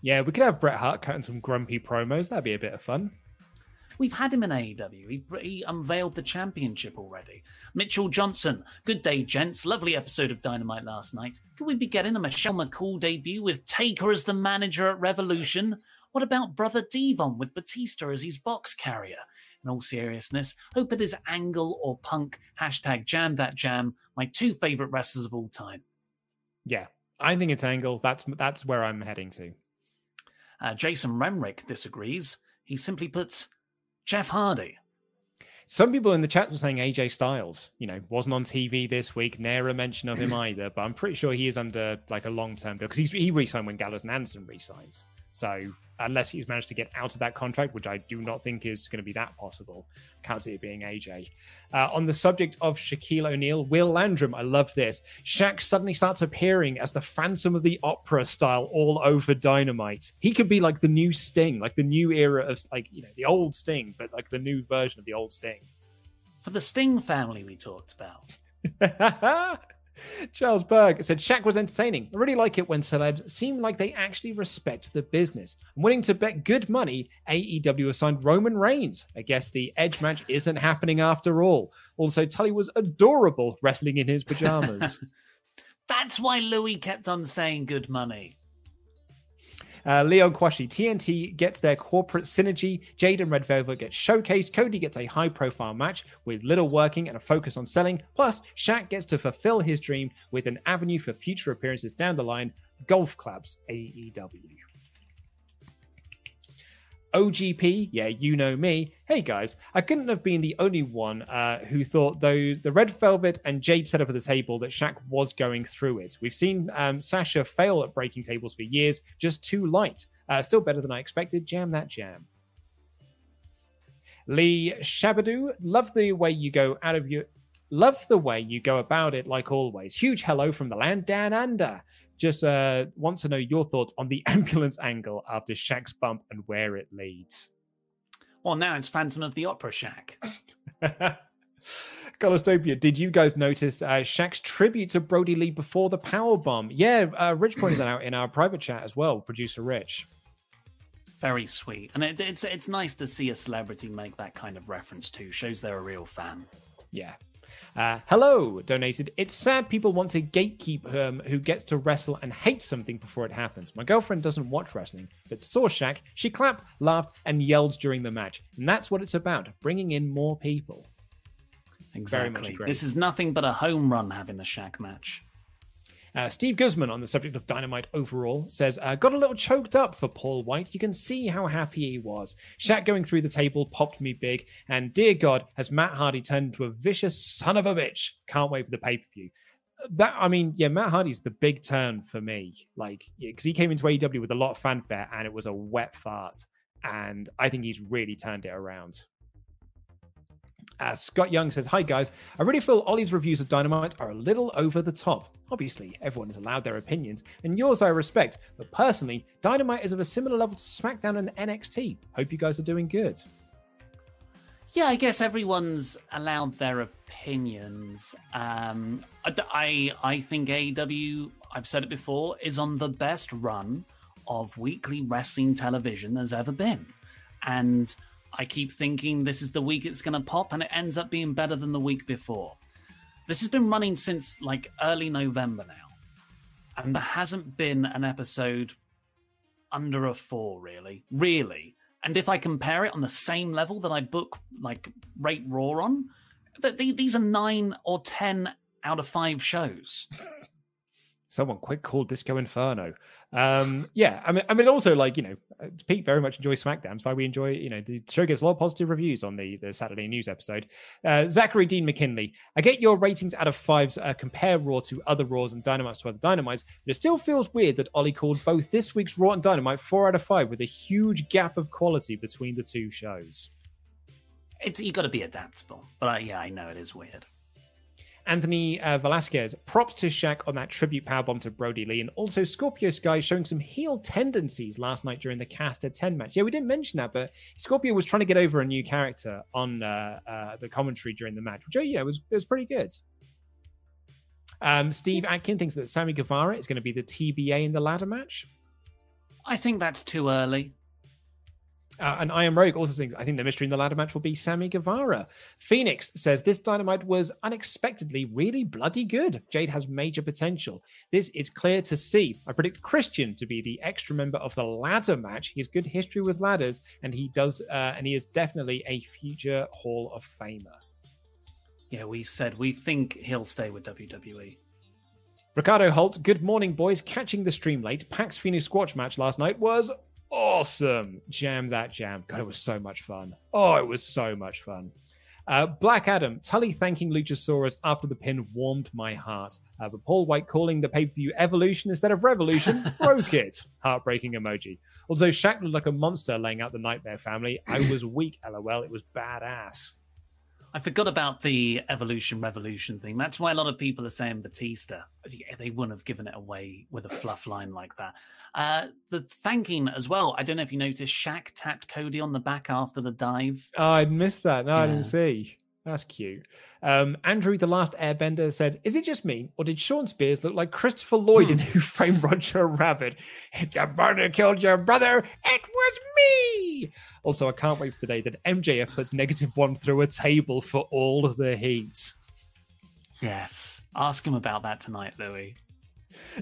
Yeah, we could have Bret Hart cutting some grumpy promos. That'd be a bit of fun. We've had him in AEW. He, he, unveiled the championship already. Mitchell Johnson. Good day, gents. Lovely episode of Dynamite last night. Could we be getting a Michelle McCool debut with Taker as the manager at Revolution? What about Brother Devon with Batista as his box carrier? In all seriousness, hope it is Angle or Punk. Hashtag Jam That Jam. My two favorite wrestlers of all time. Yeah, I think it's Angle. That's that's where I'm heading to. Uh, Jason Remrick disagrees. He simply puts Jeff Hardy. Some people in the chat were saying AJ Styles, you know, wasn't on TV this week. Never a mention of him either, but I'm pretty sure he is under like a long term deal because he re-signed when Gallows and Anderson re-signs. So unless he's managed to get out of that contract, which I do not think is going to be that possible. Can't see it being AJ. Uh, on the subject of Shaquille O'Neal, Will Landrum, I love this. Shaq suddenly starts appearing as the Phantom of the Opera style all over Dynamite. He could be like the new Sting, like the new era of like you know the old Sting, but like the new version of the old Sting. For the Sting family we talked about. Charles Berg said Shaq was entertaining. I really like it when celebs seem like they actually respect the business. I'm willing to bet good money AEW assigned Roman Reigns. I guess the Edge match isn't happening after all. Also, Tully was adorable wrestling in his pajamas. That's why Louis kept on saying good money. Uh, Leo Kwashi, TNT gets their corporate synergy. Jade and Red Velvet get showcased. Cody gets a high profile match with little working and a focus on selling. Plus, Shaq gets to fulfill his dream with an avenue for future appearances down the line. Golf Clubs AEW. OGP, yeah, you know me. Hey guys, I couldn't have been the only one uh, who thought though the Red Velvet and Jade setup at the table that Shaq was going through it. We've seen um, Sasha fail at breaking tables for years, just too light. Uh, still better than I expected. Jam that jam. Lee Shabadoo, love the way you go out of your Love the way you go about it, like always. Huge hello from the land down under. Just uh, want to know your thoughts on the ambulance angle after Shaq's bump and where it leads. Well, now it's Phantom of the Opera Shaq. Golostopia, did you guys notice uh, Shaq's tribute to Brodie Lee before the power bomb? Yeah, uh, Rich pointed that out in our private chat as well. Producer Rich. Very sweet, and it, it's it's nice to see a celebrity make that kind of reference too. Shows they're a real fan. Yeah. Uh, hello, donated. It's sad people want to gatekeep um, who gets to wrestle and hate something before it happens. My girlfriend doesn't watch wrestling, but saw Shaq. She clapped, laughed, and yelled during the match. And that's what it's about bringing in more people. Exactly. This is nothing but a home run having the Shaq match. Uh, Steve Guzman, on the subject of Dynamite overall, says, uh, Got a little choked up for Paul White. You can see how happy he was. Shaq going through the table popped me big. And dear God, has Matt Hardy turned into a vicious son of a bitch? Can't wait for the pay per view. That, I mean, yeah, Matt Hardy's the big turn for me. Like, because he came into AEW with a lot of fanfare and it was a wet fart. And I think he's really turned it around. Uh, Scott Young says, Hi guys, I really feel Ollie's reviews of Dynamite are a little over the top. Obviously, everyone is allowed their opinions, and yours I respect, but personally, Dynamite is of a similar level to SmackDown and NXT. Hope you guys are doing good. Yeah, I guess everyone's allowed their opinions. Um, I, I think AEW, I've said it before, is on the best run of weekly wrestling television there's ever been. And I keep thinking this is the week it's going to pop, and it ends up being better than the week before. This has been running since like early November now, and there hasn't been an episode under a four, really. Really. And if I compare it on the same level that I book like Rate Raw on, th- these are nine or 10 out of five shows. Someone quick call Disco Inferno. Um, yeah, I mean, I mean, also like you know, uh, Pete very much enjoys SmackDown. That's why we enjoy. You know, the show gets a lot of positive reviews on the the Saturday news episode. Uh, Zachary Dean McKinley, I get your ratings out of fives. Uh, compare Raw to other Raws and Dynamites to other Dynamites, but it still feels weird that Ollie called both this week's Raw and Dynamite four out of five, with a huge gap of quality between the two shows. It's you got to be adaptable, but uh, yeah, I know it is weird. Anthony uh, Velasquez, props to Shaq on that tribute powerbomb to Brodie Lee, and also Scorpio Sky showing some heel tendencies last night during the Caster 10 match. Yeah, we didn't mention that, but Scorpio was trying to get over a new character on uh, uh, the commentary during the match, which, you know, was, was pretty good. Um, Steve Atkin thinks that Sammy Guevara is going to be the TBA in the ladder match. I think that's too early. Uh, and I am Rogue also thinks I think the mystery in the ladder match will be Sammy Guevara. Phoenix says this dynamite was unexpectedly really bloody good. Jade has major potential. This is clear to see. I predict Christian to be the extra member of the ladder match. He has good history with ladders, and he does, uh, and he is definitely a future Hall of Famer. Yeah, we said we think he'll stay with WWE. Ricardo Holt, good morning, boys. Catching the stream late. Pax Fenix Squatch match last night was awesome. Jam that jam. God, it was so much fun. Oh, it was so much fun. Uh, Black Adam, Tully thanking Luchasaurus after the pin warmed my heart. Uh, but Paul White calling the pay per view evolution instead of revolution broke it. Heartbreaking emoji. Also, Shaq looked like a monster laying out the Nightmare family. I was weak, lol. It was badass. I forgot about the evolution revolution thing. That's why a lot of people are saying Batista. Yeah, They wouldn't have given it away with a fluff line like that. Uh, the thanking as well. I don't know if you noticed, Shaq tapped Cody on the back after the dive. Oh, I missed that. No, yeah. I didn't see. That's cute. Um, Andrew, the last airbender, said, Is it just me, or did Shawn Spears look like Christopher Lloyd hmm. in Who Framed Roger Rabbit? If your brother killed your brother, it was me. Also, I can't wait for the day that MJF puts negative one through a table for all of the heat. Yes. Ask him about that tonight, Louis.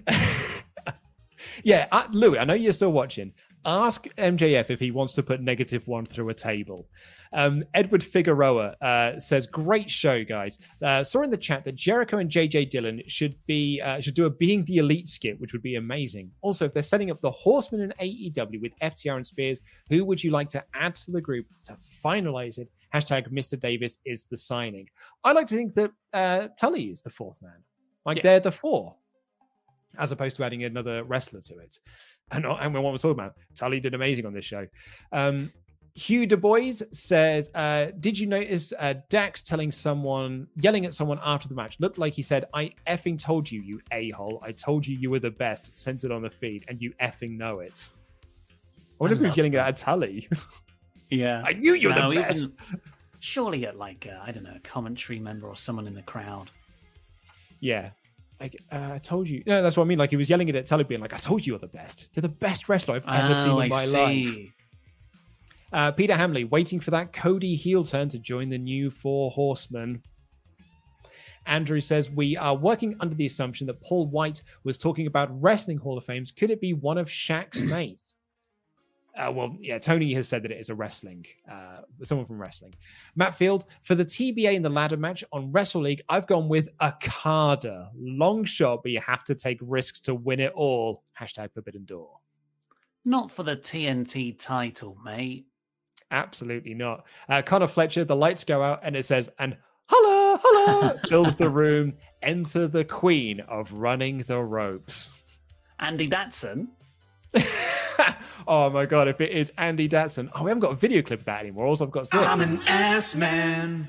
yeah, uh, Louis, I know you're still watching. Ask MJF if he wants to put negative one through a table. Um, Edward Figueroa uh, says, "Great show, guys. Uh, saw in the chat that Jericho and JJ Dillon should be uh, should do a being the elite skit, which would be amazing. Also, if they're setting up the Horsemen in AEW with FTR and Spears, who would you like to add to the group to finalize it? Hashtag Mr. Davis is the signing. I like to think that uh, Tully is the fourth man. Like yeah. they're the four, as opposed to adding another wrestler to it and, and what we're talking about, Tully did amazing on this show. Um, Hugh Du Bois says, uh, "Did you notice uh, Dax telling someone, yelling at someone after the match? Looked like he said, "I effing told you, you a hole. I told you you were the best." Sent it on the feed, and you effing know it. I wonder I if he was yelling that. at Tully. Yeah. I knew you were No, the even- best. Surely at like, uh, I don't know, a commentary member or someone in the crowd. Yeah. Like, uh, I told you. No, that's what I mean. Like, he was yelling it at Tully, being like, I told you you're the best. You're the best wrestler I've ever seen Oh, in I my life. see. Uh, Peter Hamley waiting for that Cody heel turn to join the new Four Horsemen. Andrew says, We are working under the assumption that Paul White was talking about Wrestling Hall of Fames. Could it be one of Shaq's mates? Uh, well, yeah, Tony has said that it is a wrestling, uh, someone from wrestling. Matt Field, for the TBA in the ladder match on Wrestle League, I've gone with Okada. Long shot, but you have to take risks to win it all. Hashtag Forbidden Door. Not for the TNT title, mate. Absolutely not. Uh, Connor Fletcher, the lights go out and it says, and holla, holla, fills the room. Enter the queen of running the ropes. Andy Datson. oh my god, if it is Andy Datson. Oh, we haven't got a video clip of that anymore. All I've got is this. I'm an ass man.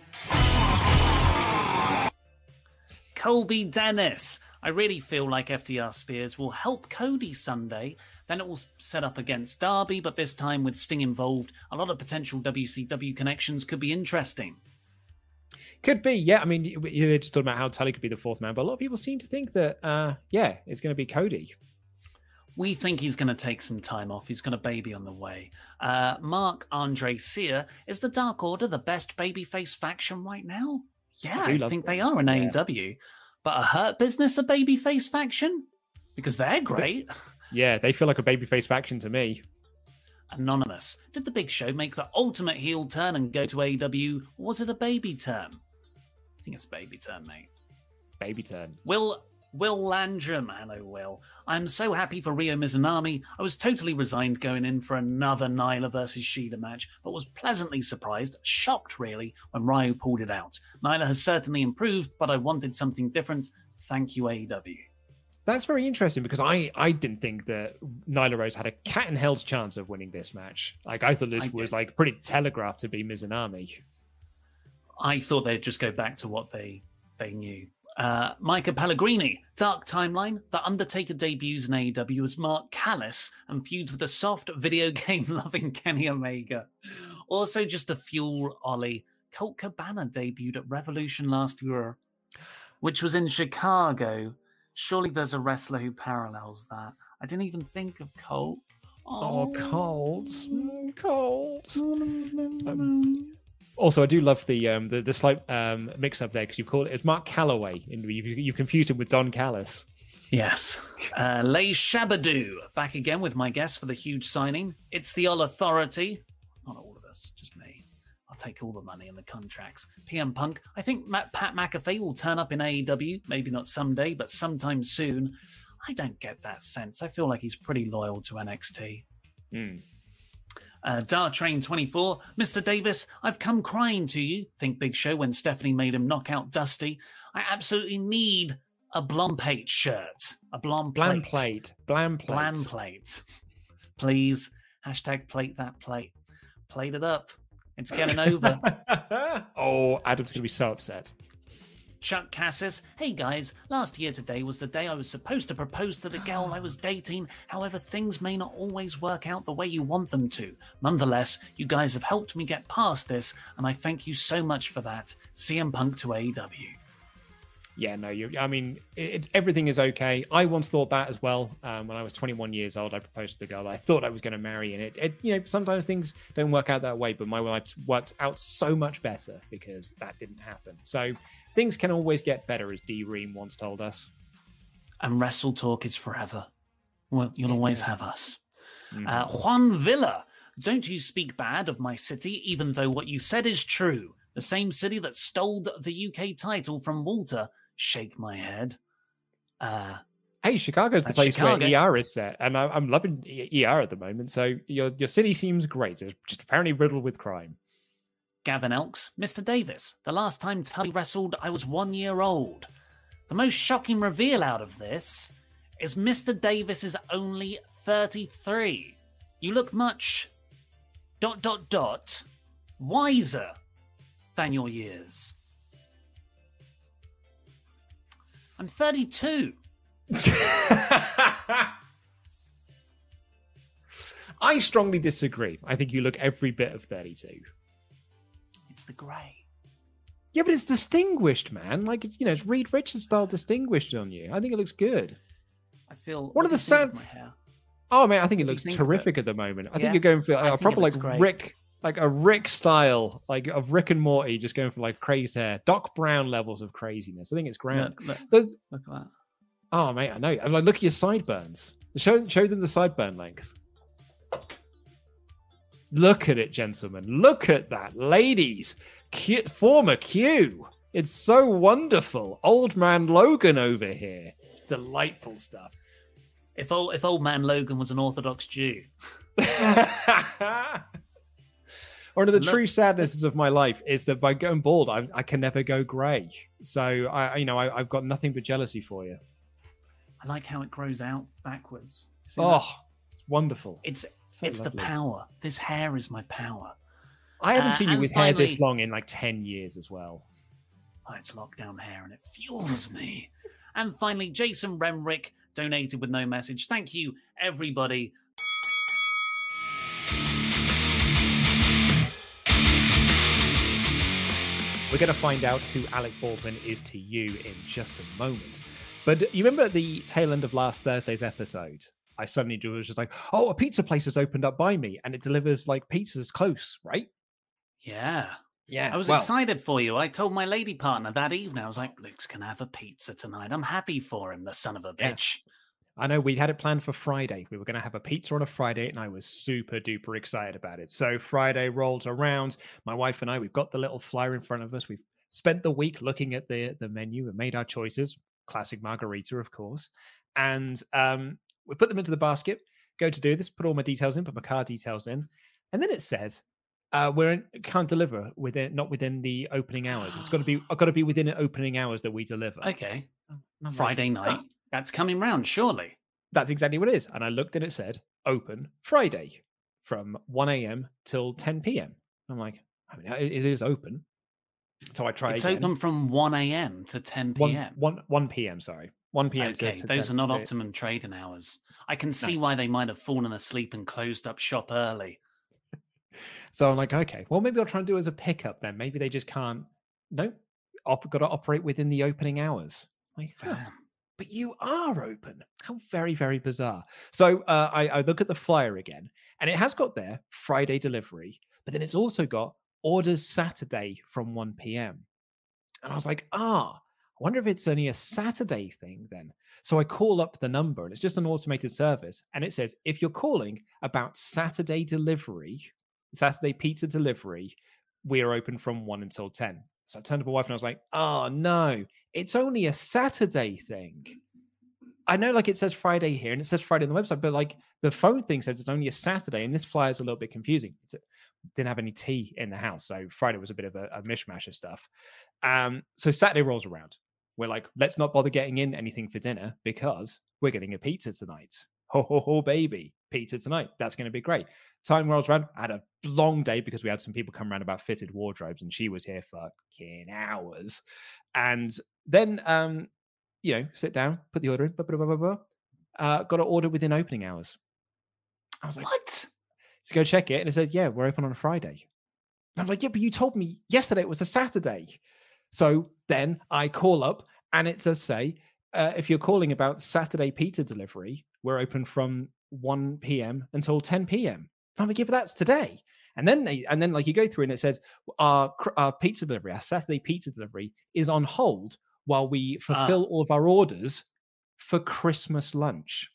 Colby Dennis. I really feel like FTR Spears will help Cody Sunday. Then it will set up against Darby, but this time with Sting involved, a lot of potential WCW connections could be interesting. Could be, yeah. I mean, you- you're just talking about how Tully could be the fourth man, but a lot of people seem to think that, uh, yeah, it's going to be Cody. We think he's going to take some time off. He's got a baby on the way. Uh, Mark Andre Sear is the Dark Order the best babyface faction right now? Yeah, do I, think them. they are in Yeah. AEW. But a Hurt Business a babyface faction? Because they're great. Yeah, they feel like a babyface faction to me. Anonymous. Did the Big Show make the ultimate heel turn and go to AEW, was it a baby turn? I think it's a baby turn, mate. Baby turn. Will Will Landrum, hello Will. I'm so happy for Ryo Mizunami. I was totally resigned going in for another Nyla versus Shida match, but was pleasantly surprised, shocked really, when Ryo pulled it out. Nyla has certainly improved, but I wanted something different. Thank you, AEW. That's very interesting because I, I didn't think that Nyla Rose had a cat and hell's chance of winning this match. Like I thought this I was did. like pretty telegraphed to be Mizunami. I thought they'd just go back to what they they knew. Uh, Micah Pellegrini, Dark Timeline. The Undertaker debuts in AEW as Mark Callis and feuds with a soft video game loving Kenny Omega. Also, just to fuel Ollie, Colt Cabana debuted at Revolution last year, which was in Chicago. Surely there's a wrestler who parallels that. I didn't even think of Colt. Oh, Colts. Mm, Colts. Um, also, I do love the um, the, the slight um, mix up there because you call it it's Mark Calaway and you you confused him with Don Callis. Yes. Uh, Lay Shabadoo back again with my guest for the huge signing. It's the All Authority. Not all of us, just me. I'll take all the money and the contracts. PM Punk. I think Matt, Pat McAfee will turn up in AEW. Maybe not someday, but sometime soon. I don't get that sense. I feel like he's pretty loyal to NXT. Hmm. Uh, Train 24, Mr. Davis, I've come crying to you. Think Big Show when Stephanie made him knock out Dusty. I absolutely need a Blompate shirt. A Blom Blam plate. plate. Blam plate. Blam plate. Please. Hashtag plate that plate. Plate it up. It's getting over. oh, Adam's gonna be so upset. Chuck Cassis, hey guys, last year today was the day I was supposed to propose to the girl I was dating. However, things may not always work out the way you want them to. Nonetheless, you guys have helped me get past this, and I thank you so much for that. CM Punk to AEW. Yeah, no, you. I mean, everything is okay. I once thought that as well. Um, when I was 21 years old, I proposed to the girl I thought I was going to marry, and it, it, you know, sometimes things don't work out that way. But my life worked out so much better because that didn't happen. So things can always get better, as D. Ream once told us. And Wrestle Talk is forever. Well, you'll always have us. Mm-hmm. Uh, Juan Villa, don't you speak bad of my city, even though what you said is true. The same city that stole the UK title from Walter. Shake my head. Uh, Hey, Chicago's the place Chicago. where ER is set, and I, I'm loving ER at the moment. So your your city seems great. It's just apparently riddled with crime. Gavin Elks, Mr. Davis. The last time Tully wrestled, I was one year old. The most shocking reveal out of this is Mr. Davis is only 33. You look much dot dot dot wiser than your years. I'm 32. I strongly disagree. I think you look every bit of 32. It's the grey. Yeah, but it's distinguished, man. Like it's you know, it's Reed Richards style distinguished on you. I think it looks good. I feel. What, are the sound? My hair? Oh man, I think it looks think terrific at the moment. I Yeah, think you're going for like, uh, a proper like great. Rick, like a Rick style, like of Rick and Morty, just going for like crazy hair, Doc Brown levels of craziness. I think it's grand. Look, look, look at that. Oh mate, I know. I'm like, look at your sideburns. Show show them the sideburn length. Look at it, gentlemen. Look at that, ladies. Q, former Q. It's so wonderful. Old man Logan over here. It's delightful stuff. If old, if old man Logan was an Orthodox Jew, One of the Look- true sadnesses of my life is that by going bald, I, I can never go grey. So I, you know, I, I've got nothing but jealousy for you. I like how it grows out backwards. See Oh, that? It's wonderful. it's so it's the power. This hair is my power. I haven't Uh, seen you and with hair this long in like ten years as well. Oh, it's lockdown hair and it fuels me. And finally, Jason Remrick donated with no message. Thank you, everybody. We're going to find out who Alec Baldwin is to you in just a moment. But you remember at the tail end of last Thursday's episode? I suddenly was just like, oh, a pizza place has opened up by me and it delivers like pizzas close, right? Yeah. Yeah. I was excited for you. I told my lady partner that evening, I was like, Luke's going to have a pizza tonight. I'm happy for him, the son of a Yeah. bitch. I know we had it planned for Friday. We were going to have a pizza on a Friday, and I was super duper excited about it. So Friday rolls around. My wife and I, we've got the little flyer in front of us. We've spent the week looking at the the menu and made our choices. Classic margarita, of course. And um, we put them into the basket. Go to do this. Put all my details in. Put my car details in, and then it says. Uh, we're in, can't deliver within not within the opening hours. It's got to be got to be within opening hours that we deliver. Okay. And I'm like, Friday night. "Oh." That's coming round, surely. That's exactly what it is. And I looked and it said open Friday from 1 a.m. till 10 p.m. I'm like, I mean, it, it is open. So I tried. It's open from 1 a.m. to 10 1, p.m. 1, 1 p.m. Sorry. 1 p.m. Okay, those are not optimum trading hours. I can see why they might have fallen asleep and closed up shop early. So I'm like, okay, well, maybe I'll try and do it as a pickup then. Maybe they just can't. No, op- got to operate within the opening hours. Like, huh, Damn. but you are open. How very, very bizarre. So uh, I, I look at the flyer again, and it has got there Friday delivery, but then it's also got orders Saturday from 1 p.m. And I was like, ah, wonder if it's only a Saturday thing then. So I call up the number, and it's just an automated service, and it says if you're calling about Saturday delivery, Saturday pizza delivery, we are open from 1 until 10. So I turned to my wife and I was like, oh no, it's only a Saturday thing. I know like it says Friday here and it says Friday on the website, but like the phone thing says it's only a Saturday and this flyer is a little bit confusing. It's didn't have any tea in the house. So Friday was a bit of a, a mishmash of stuff. Um, so Saturday rolls around. We're like, let's not bother getting in anything for dinner because we're getting a pizza tonight. Ho ho ho baby. Pizza tonight. That's gonna be great. Time rolls around. I had a long day because we had some people come around about fitted wardrobes, and she was here for fucking hours. And then, um, you know, sit down, put the order in. Blah, blah, blah, blah, blah. Uh, got to order within opening hours. I was like, What? So go check it, and it says, "Yeah, we're open on a Friday." And I'm like, "Yeah, but you told me yesterday it was a Saturday." So then I call up, and it does say, uh, "If you're calling about Saturday pizza delivery, we're open from 1 p.m. until 10 p.m." And I'm like, "Yeah, but that's today." And then they, and then like you go through, and it says, "Our our pizza delivery, our Saturday pizza delivery, is on hold while we fulfill all of our orders for Christmas lunch."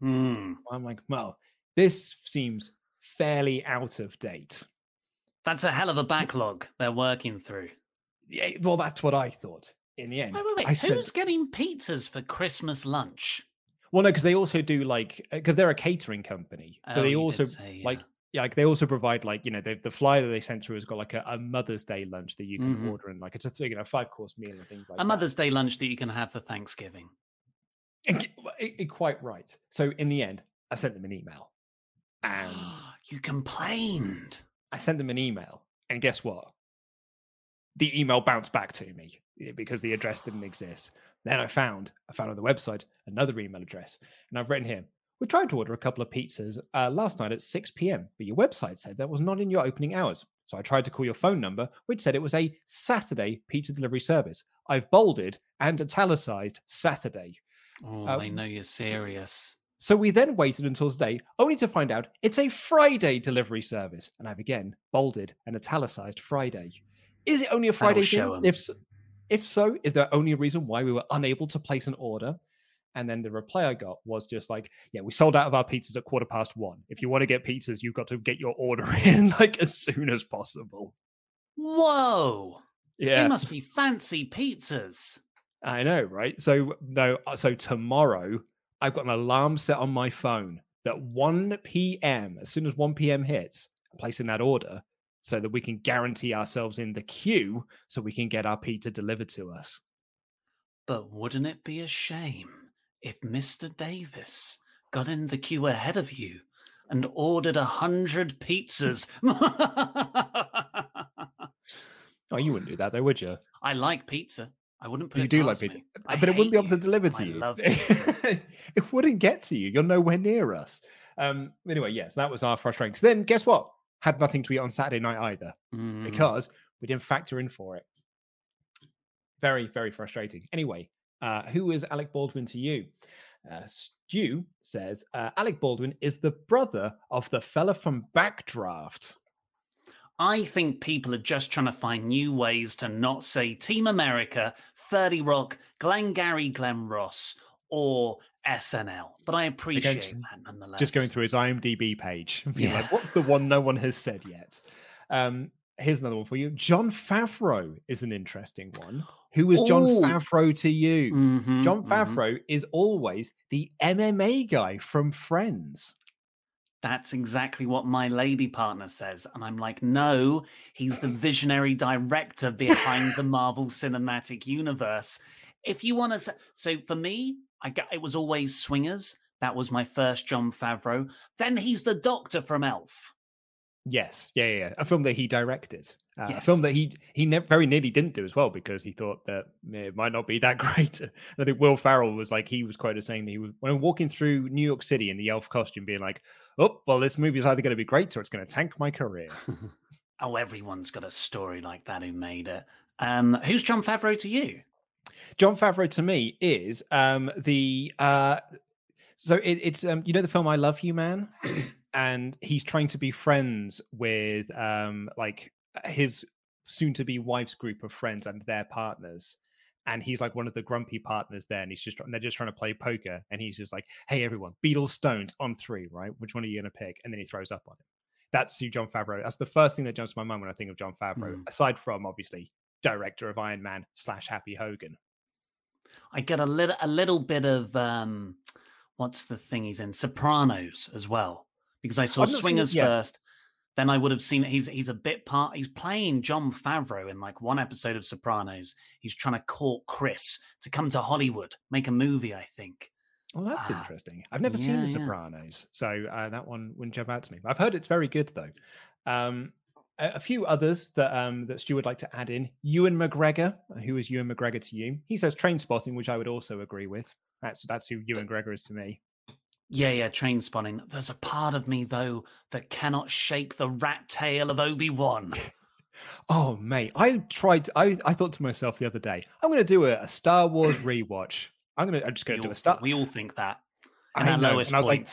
Hmm. I'm like, well, this seems fairly out of date. That's a hell of a backlog they're working through. Yeah, well, that's what I thought in the end. Wait, wait, wait. I said, Who's getting pizzas for Christmas lunch? well, no, because they also do like, because they're a catering company. So Oh, they also, say, like, yeah. yeah, like they also provide like, you know, the, the flyer that they sent through has got like a, a Mother's Day lunch that you can Mhm. order and like it's a, you know, five course meal and things like a that. Mother's Day lunch that you can have for Thanksgiving. And g- well, i- i- quite right. So in the end, I sent them an email And you complained. I sent them an email, and guess what? The email bounced back to me eh, because the address didn't exist. Then I found, I found on the website another email address, and I've written here. We tried to order a couple of pizzas uh, last night at 6 p.m., but your website said that was not in your opening hours. So I tried to call your phone number, which said it was a Saturday pizza delivery service. I've bolded and italicized Saturday. Oh, Uh, they know you're serious. So we then waited until today, only to find out it's a Friday delivery service. And I've again bolded and italicized Friday. Is it only a Friday show thing? If so, if so, is there only a reason why we were unable to place an order? And then the reply I got was just like, "Yeah, we sold out of our pizzas at quarter past one. If you want to get pizzas, you've got to get your order in like as soon as possible." Whoa. Yeah, They must be fancy pizzas. I know, right? So no, uh, so tomorrow I've got an alarm set on my phone that 1 p.m. as soon as 1 p.m. hits, I'm placing that order so that we can guarantee ourselves in the queue so we can get our pizza delivered to us. But wouldn't it be a shame if Mr. Davis got in the queue ahead of you and ordered a hundred pizzas? Oh, you wouldn't do that though, would you? I like pizza. I wouldn't put You it do like pizza, me. I but it wouldn't be able to deliver to I you. it wouldn't get to you. You're nowhere near us. Um, anyway, yes, that was our frustration. So then, guess what? Had nothing to eat on Saturday night either. Mm. because we didn't factor in for it. Very, very frustrating. Anyway, uh, who is Alec Baldwin to you? Uh, Stu says uh, Alec Baldwin is the brother of the fella from Backdraft. I think people are just trying to find new ways to not say Team America, 30 Rock, Glengarry Glen Ross, or SNL. But I appreciate just- that nonetheless. Just going through his IMDb page, Yeah. like, "What's the one no one has said yet?" Um, here's another one for you. Jon Favreau is an interesting one. Who is Jon Ooh. Favreau to you? Mhm, Jon mhm. Favreau is always the MMA guy from Friends. That's exactly what my lady partner says. And I'm like, no, he's the visionary director behind the Marvel Cinematic Universe. If you want to, so for me, I got it was always Swingers. That was my first Jon Favreau. Then he's the Doctor from Elf. Yes, yeah, yeah, yeah. a film that he directed, uh, a film that he he ne- very nearly didn't do as well because he thought that it might not be that great. I think Will Ferrell was like he was quoted saying that he was when walking through New York City in the elf costume, being like, "Oh, well, this movie is either going to be great or it's going to tank my career." Oh, everyone's got a story like that who made it. Um, who's Jon Favreau to you? Jon Favreau to me is um the uh so it, it's um you know the film I Love You Man and he's trying to be friends with um like his soon to be wife's group of friends and their partners and he's like one of the grumpy partners there and he's just and they're just trying to play poker and he's just like hey everyone Beatles Stones on 3 right which one are you going to pick and then he throws up on him that's who Jon Favreau that's the first thing that jumps to my mind when I think of Jon Favreau Mm. aside from obviously director of Iron Man slash Happy Hogan I get a little a little bit of um what's the thing he's in? Sopranos as well. Because I saw I've seen it Swingers yet. first. Then I would have seen he's he's a bit part he's playing Jon Favreau in like one episode of Sopranos. He's trying to court Chris to come to Hollywood, make a movie, I think. Well, that's Ah, interesting. I've never seen yeah, The yeah. Sopranos, so uh, that one wouldn't jump out to me. I've heard it's very good though. Um, a, a few others that um, that Stu would like to add in: Ewan McGregor. Uh, Who is Ewan McGregor to you? He says Train Spotting, which I would also agree with. That's that's who Ewan McGregor is to me. Yeah, yeah, train spotting. There's a part of me though that cannot shake the rat tail of Obi-Wan. Oh, mate, I tried. I I thought to myself the other day, I'm going to do a, a Star Wars rewatch. I'm gonna. I'm just going We to do a Star. we all think that. And our know, lowest and I was like,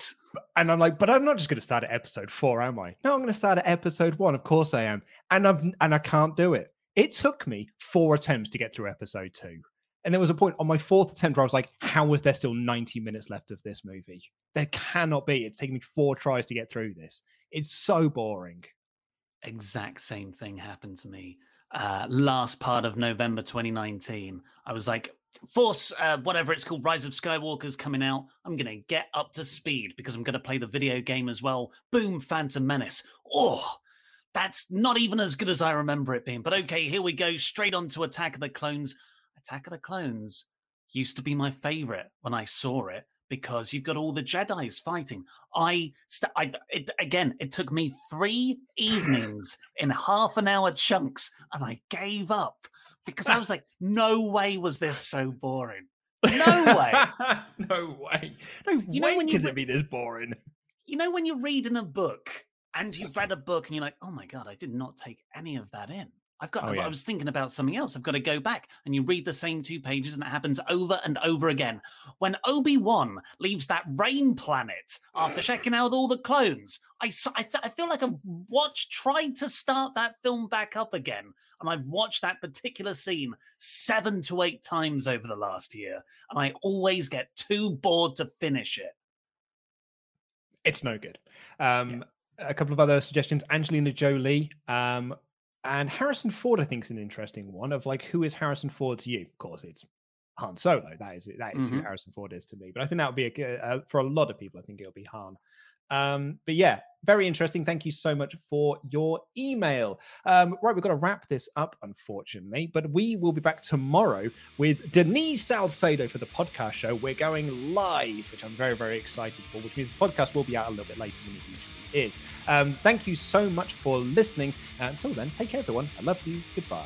and I'm like, but I'm not just going to start at episode four, am I? No, I'm going to start at episode one. Of course I am. And I've and I can't do it. It took me four attempts to get through episode two. And there was a point on my fourth attempt where I was like, how was there still 90 minutes left of this movie? There cannot be. It's taken me four tries to get through this. It's so boring. exact same thing happened to me uh last part of november 2019 i was like force uh, whatever it's called rise of skywalker's coming out i'm gonna get up to speed because i'm gonna play the video game as well boom phantom menace oh that's not even as good as i remember it being but okay here we go straight on to attack of the clones attack of the clones used to be my favorite when i saw it because you've got all the Jedi's fighting. I, st- I it, again, it took me three evenings in half an hour chunks, and I gave up because I was like, no way was this so boring. No way. no way. No You know way when you can re- it be this boring. You know when you're reading a book and you've read a book and you're like, oh my god, I did not take any of that in. I've got. Oh, yeah. I was thinking about something else. I've got to go back and you read the same two pages and it happens over and over again. When Obi Wan leaves that rain planet after checking out all the clones, I I, th- I feel like I've watched tried to start that film back up again, and I've watched that particular scene seven to eight times over the last year, and I always get too bored to finish it. It's no good. Um, A couple of other suggestions: Angelina Jolie um, and Harrison Ford. I think is an interesting one. Of like, who is Harrison Ford to you? Of course, it's Han Solo. That is that is who Mhm. Harrison Ford is to me. But I think that would be a, uh, for a lot of people. I think it'll be Han. Um, but yeah, very interesting. Thank you so much for your email. Um, right, we've got to wrap this up, unfortunately, but we will be back tomorrow with Denise Salcedo for the podcast show. We're going live, which I'm very, very excited for, which means the podcast will be out a little bit later than it usually is. Um, thank you so much for listening. Uh, until then, take care, everyone. I love you. Goodbye.